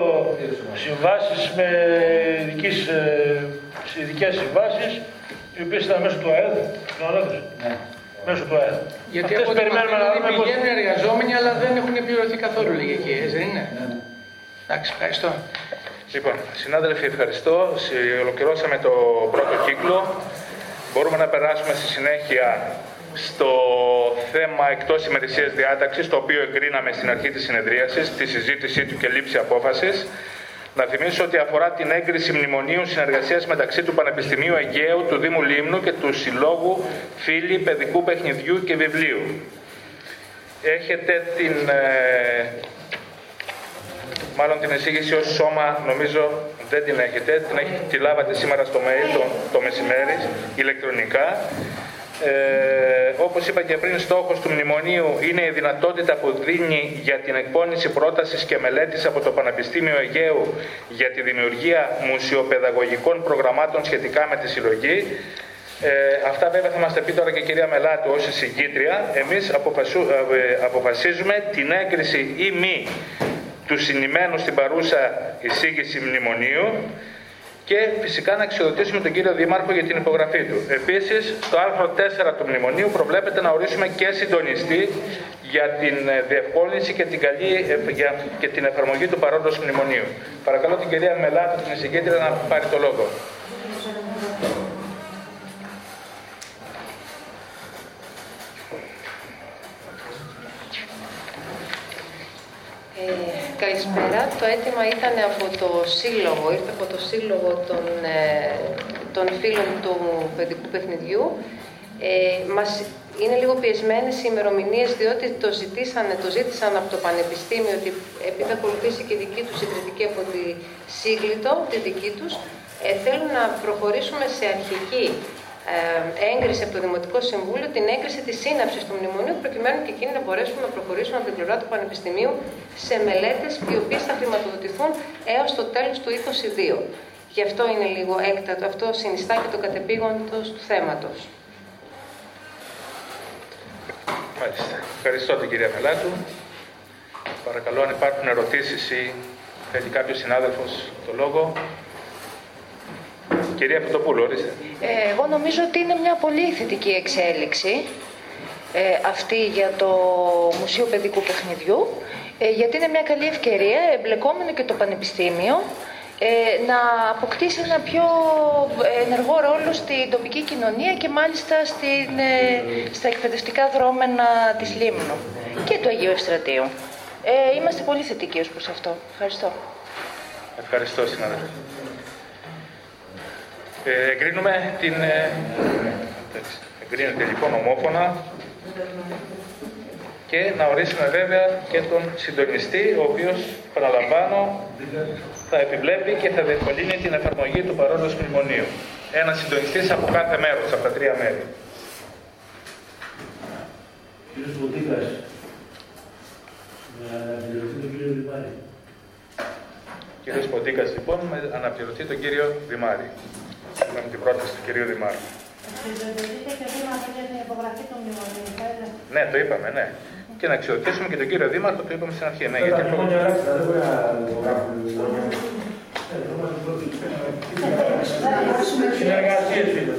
[SPEAKER 4] συμβάσεις με ε, ειδικές συμβάσεις, οι οποίες ήταν μέσω του ΑΕΔ, ναι. Μέσω του ΑΕΔ.
[SPEAKER 1] Γιατί Αυτές περιμένουμε να δούμε πηγαίνουν πώς... εργαζόμενοι, αλλά δεν έχουν πληρωθεί καθόλου λίγοι εκεί, δεν είναι. Ναι. Εντάξει, ευχαριστώ.
[SPEAKER 2] Λοιπόν, συνάδελφοι, ευχαριστώ. Ολοκληρώσαμε το πρώτο κύκλο. Μπορούμε να περάσουμε στη συνέχεια στο θέμα εκτός ημερησίας διάταξης, το οποίο εγκρίναμε στην αρχή της συνεδρίασης, τη συζήτησή του και λήψη απόφασης. Να θυμίσω ότι αφορά την έγκριση μνημονίου συνεργασίας μεταξύ του Πανεπιστημίου Αιγαίου, του Δήμου Λίμνου και του Συλλόγου Φίλοι Παιδικού Παιχνιδιού και Βιβλίου. Έχετε την, ε, μάλλον την εισήγηση ως σώμα, νομίζω δεν την έχετε, την, έχετε, τη λάβατε σήμερα στο mail το, το μεσημέρι, ηλεκτρονικά. Ε, όπως είπα και πριν, στόχος του μνημονίου είναι η δυνατότητα που δίνει για την εκπόνηση πρότασης και μελέτης από το Πανεπιστήμιο Αιγαίου για τη δημιουργία μουσιοπαιδαγωγικών προγραμμάτων σχετικά με τη συλλογή. Ε, αυτά βέβαια θα μας τα πει τώρα και η κυρία Μελάτου ως συγκήτρια. Εμείς αποφασου, ε, αποφασίζουμε την έγκριση ή μη του συνημένου στην παρούσα εισήγηση μνημονίου και φυσικά να αξιοδοτήσουμε τον κύριο Δήμαρχο για την υπογραφή του. Επίσης, στο άρθρο 4 του Μνημονίου προβλέπεται να ορίσουμε και συντονιστή για την ε, διευκόλυνση και την, καλή, για, και την εφαρμογή του παρόντος Μνημονίου. Παρακαλώ την κυρία Μελάτη, την εισηγήτρια, να πάρει το λόγο.
[SPEAKER 6] Ε, καλησπέρα. Το αίτημα ήταν από το σύλλογο, ήρθε από το σύλλογο των, ε, των φίλων του παιδικού παιχνιδιού. Ε, μας είναι λίγο πιεσμένες οι ημερομηνίες διότι το, ζητήσανε, το ζήτησαν από το Πανεπιστήμιο ότι επειδή θα ακολουθήσει και η δική τους συγκριτική από τη Σύγκλιτο, τη δική τους, ε, θέλουν να προχωρήσουμε σε αρχική ε, έγκριση από το Δημοτικό Συμβούλιο την έγκριση της σύναψης του μνημονίου, προκειμένου και εκείνοι να μπορέσουν να προχωρήσουν από την πλευρά του Πανεπιστημίου σε μελέτες οι οποίες θα χρηματοδοτηθούν έως το τέλος του 2022. Γι' αυτό είναι λίγο έκτατο, αυτό συνιστά και το κατεπήγοντος του θέματος.
[SPEAKER 2] Μάλιστα. Ευχαριστώ την κυρία Μελάτου. Παρακαλώ αν υπάρχουν ερωτήσεις ή θέλει κάποιος συνάδελφος το λόγο. Κυρία Πιτοπούλου, ορίστε.
[SPEAKER 6] Ε, εγώ νομίζω ότι είναι μια πολύ θετική εξέλιξη ε, αυτή για το Μουσείο Παιδικού Παιχνιδιού, ε, γιατί είναι μια καλή ευκαιρία, εμπλεκόμενο και το Πανεπιστήμιο, ε, να αποκτήσει ένα πιο ενεργό ρόλο στην τοπική κοινωνία και μάλιστα στην, στα εκπαιδευτικά δρόμενα της Λίμνου και του Αγίου Ευστρατείου. Ε, είμαστε πολύ θετικοί ως προς αυτό. Ευχαριστώ.
[SPEAKER 2] Ευχαριστώ, συνάδελφε. Ε, εγκρίνουμε την... Ε, εγκρίνεται λοιπόν ομόφωνα και να ορίσουμε βέβαια και τον συντονιστή, ο οποίος, παραλαμβάνω, θα επιβλέπει και θα διευκολύνει την εφαρμογή του παρόντος μνημονίου. Ένας συντονιστής από κάθε μέρος, από τα τρία μέρη.
[SPEAKER 4] Κύριος Ποτίκας, να αναπληρωθεί τον κύριο Δημάρη.
[SPEAKER 2] Κύριος Ποτίκας, λοιπόν, με αναπληρωθεί τον κύριο Δημάρη. Είχαμε την πρόταση του κυρίου Δημάρχου. Ναι, το είπαμε, ναι. Και να αξιοποιήσουμε και τον κύριο Δήμαρχο, το είπαμε στην αρχή. Ναι, γιατί...
[SPEAKER 4] Συνεργασίες, φίλε.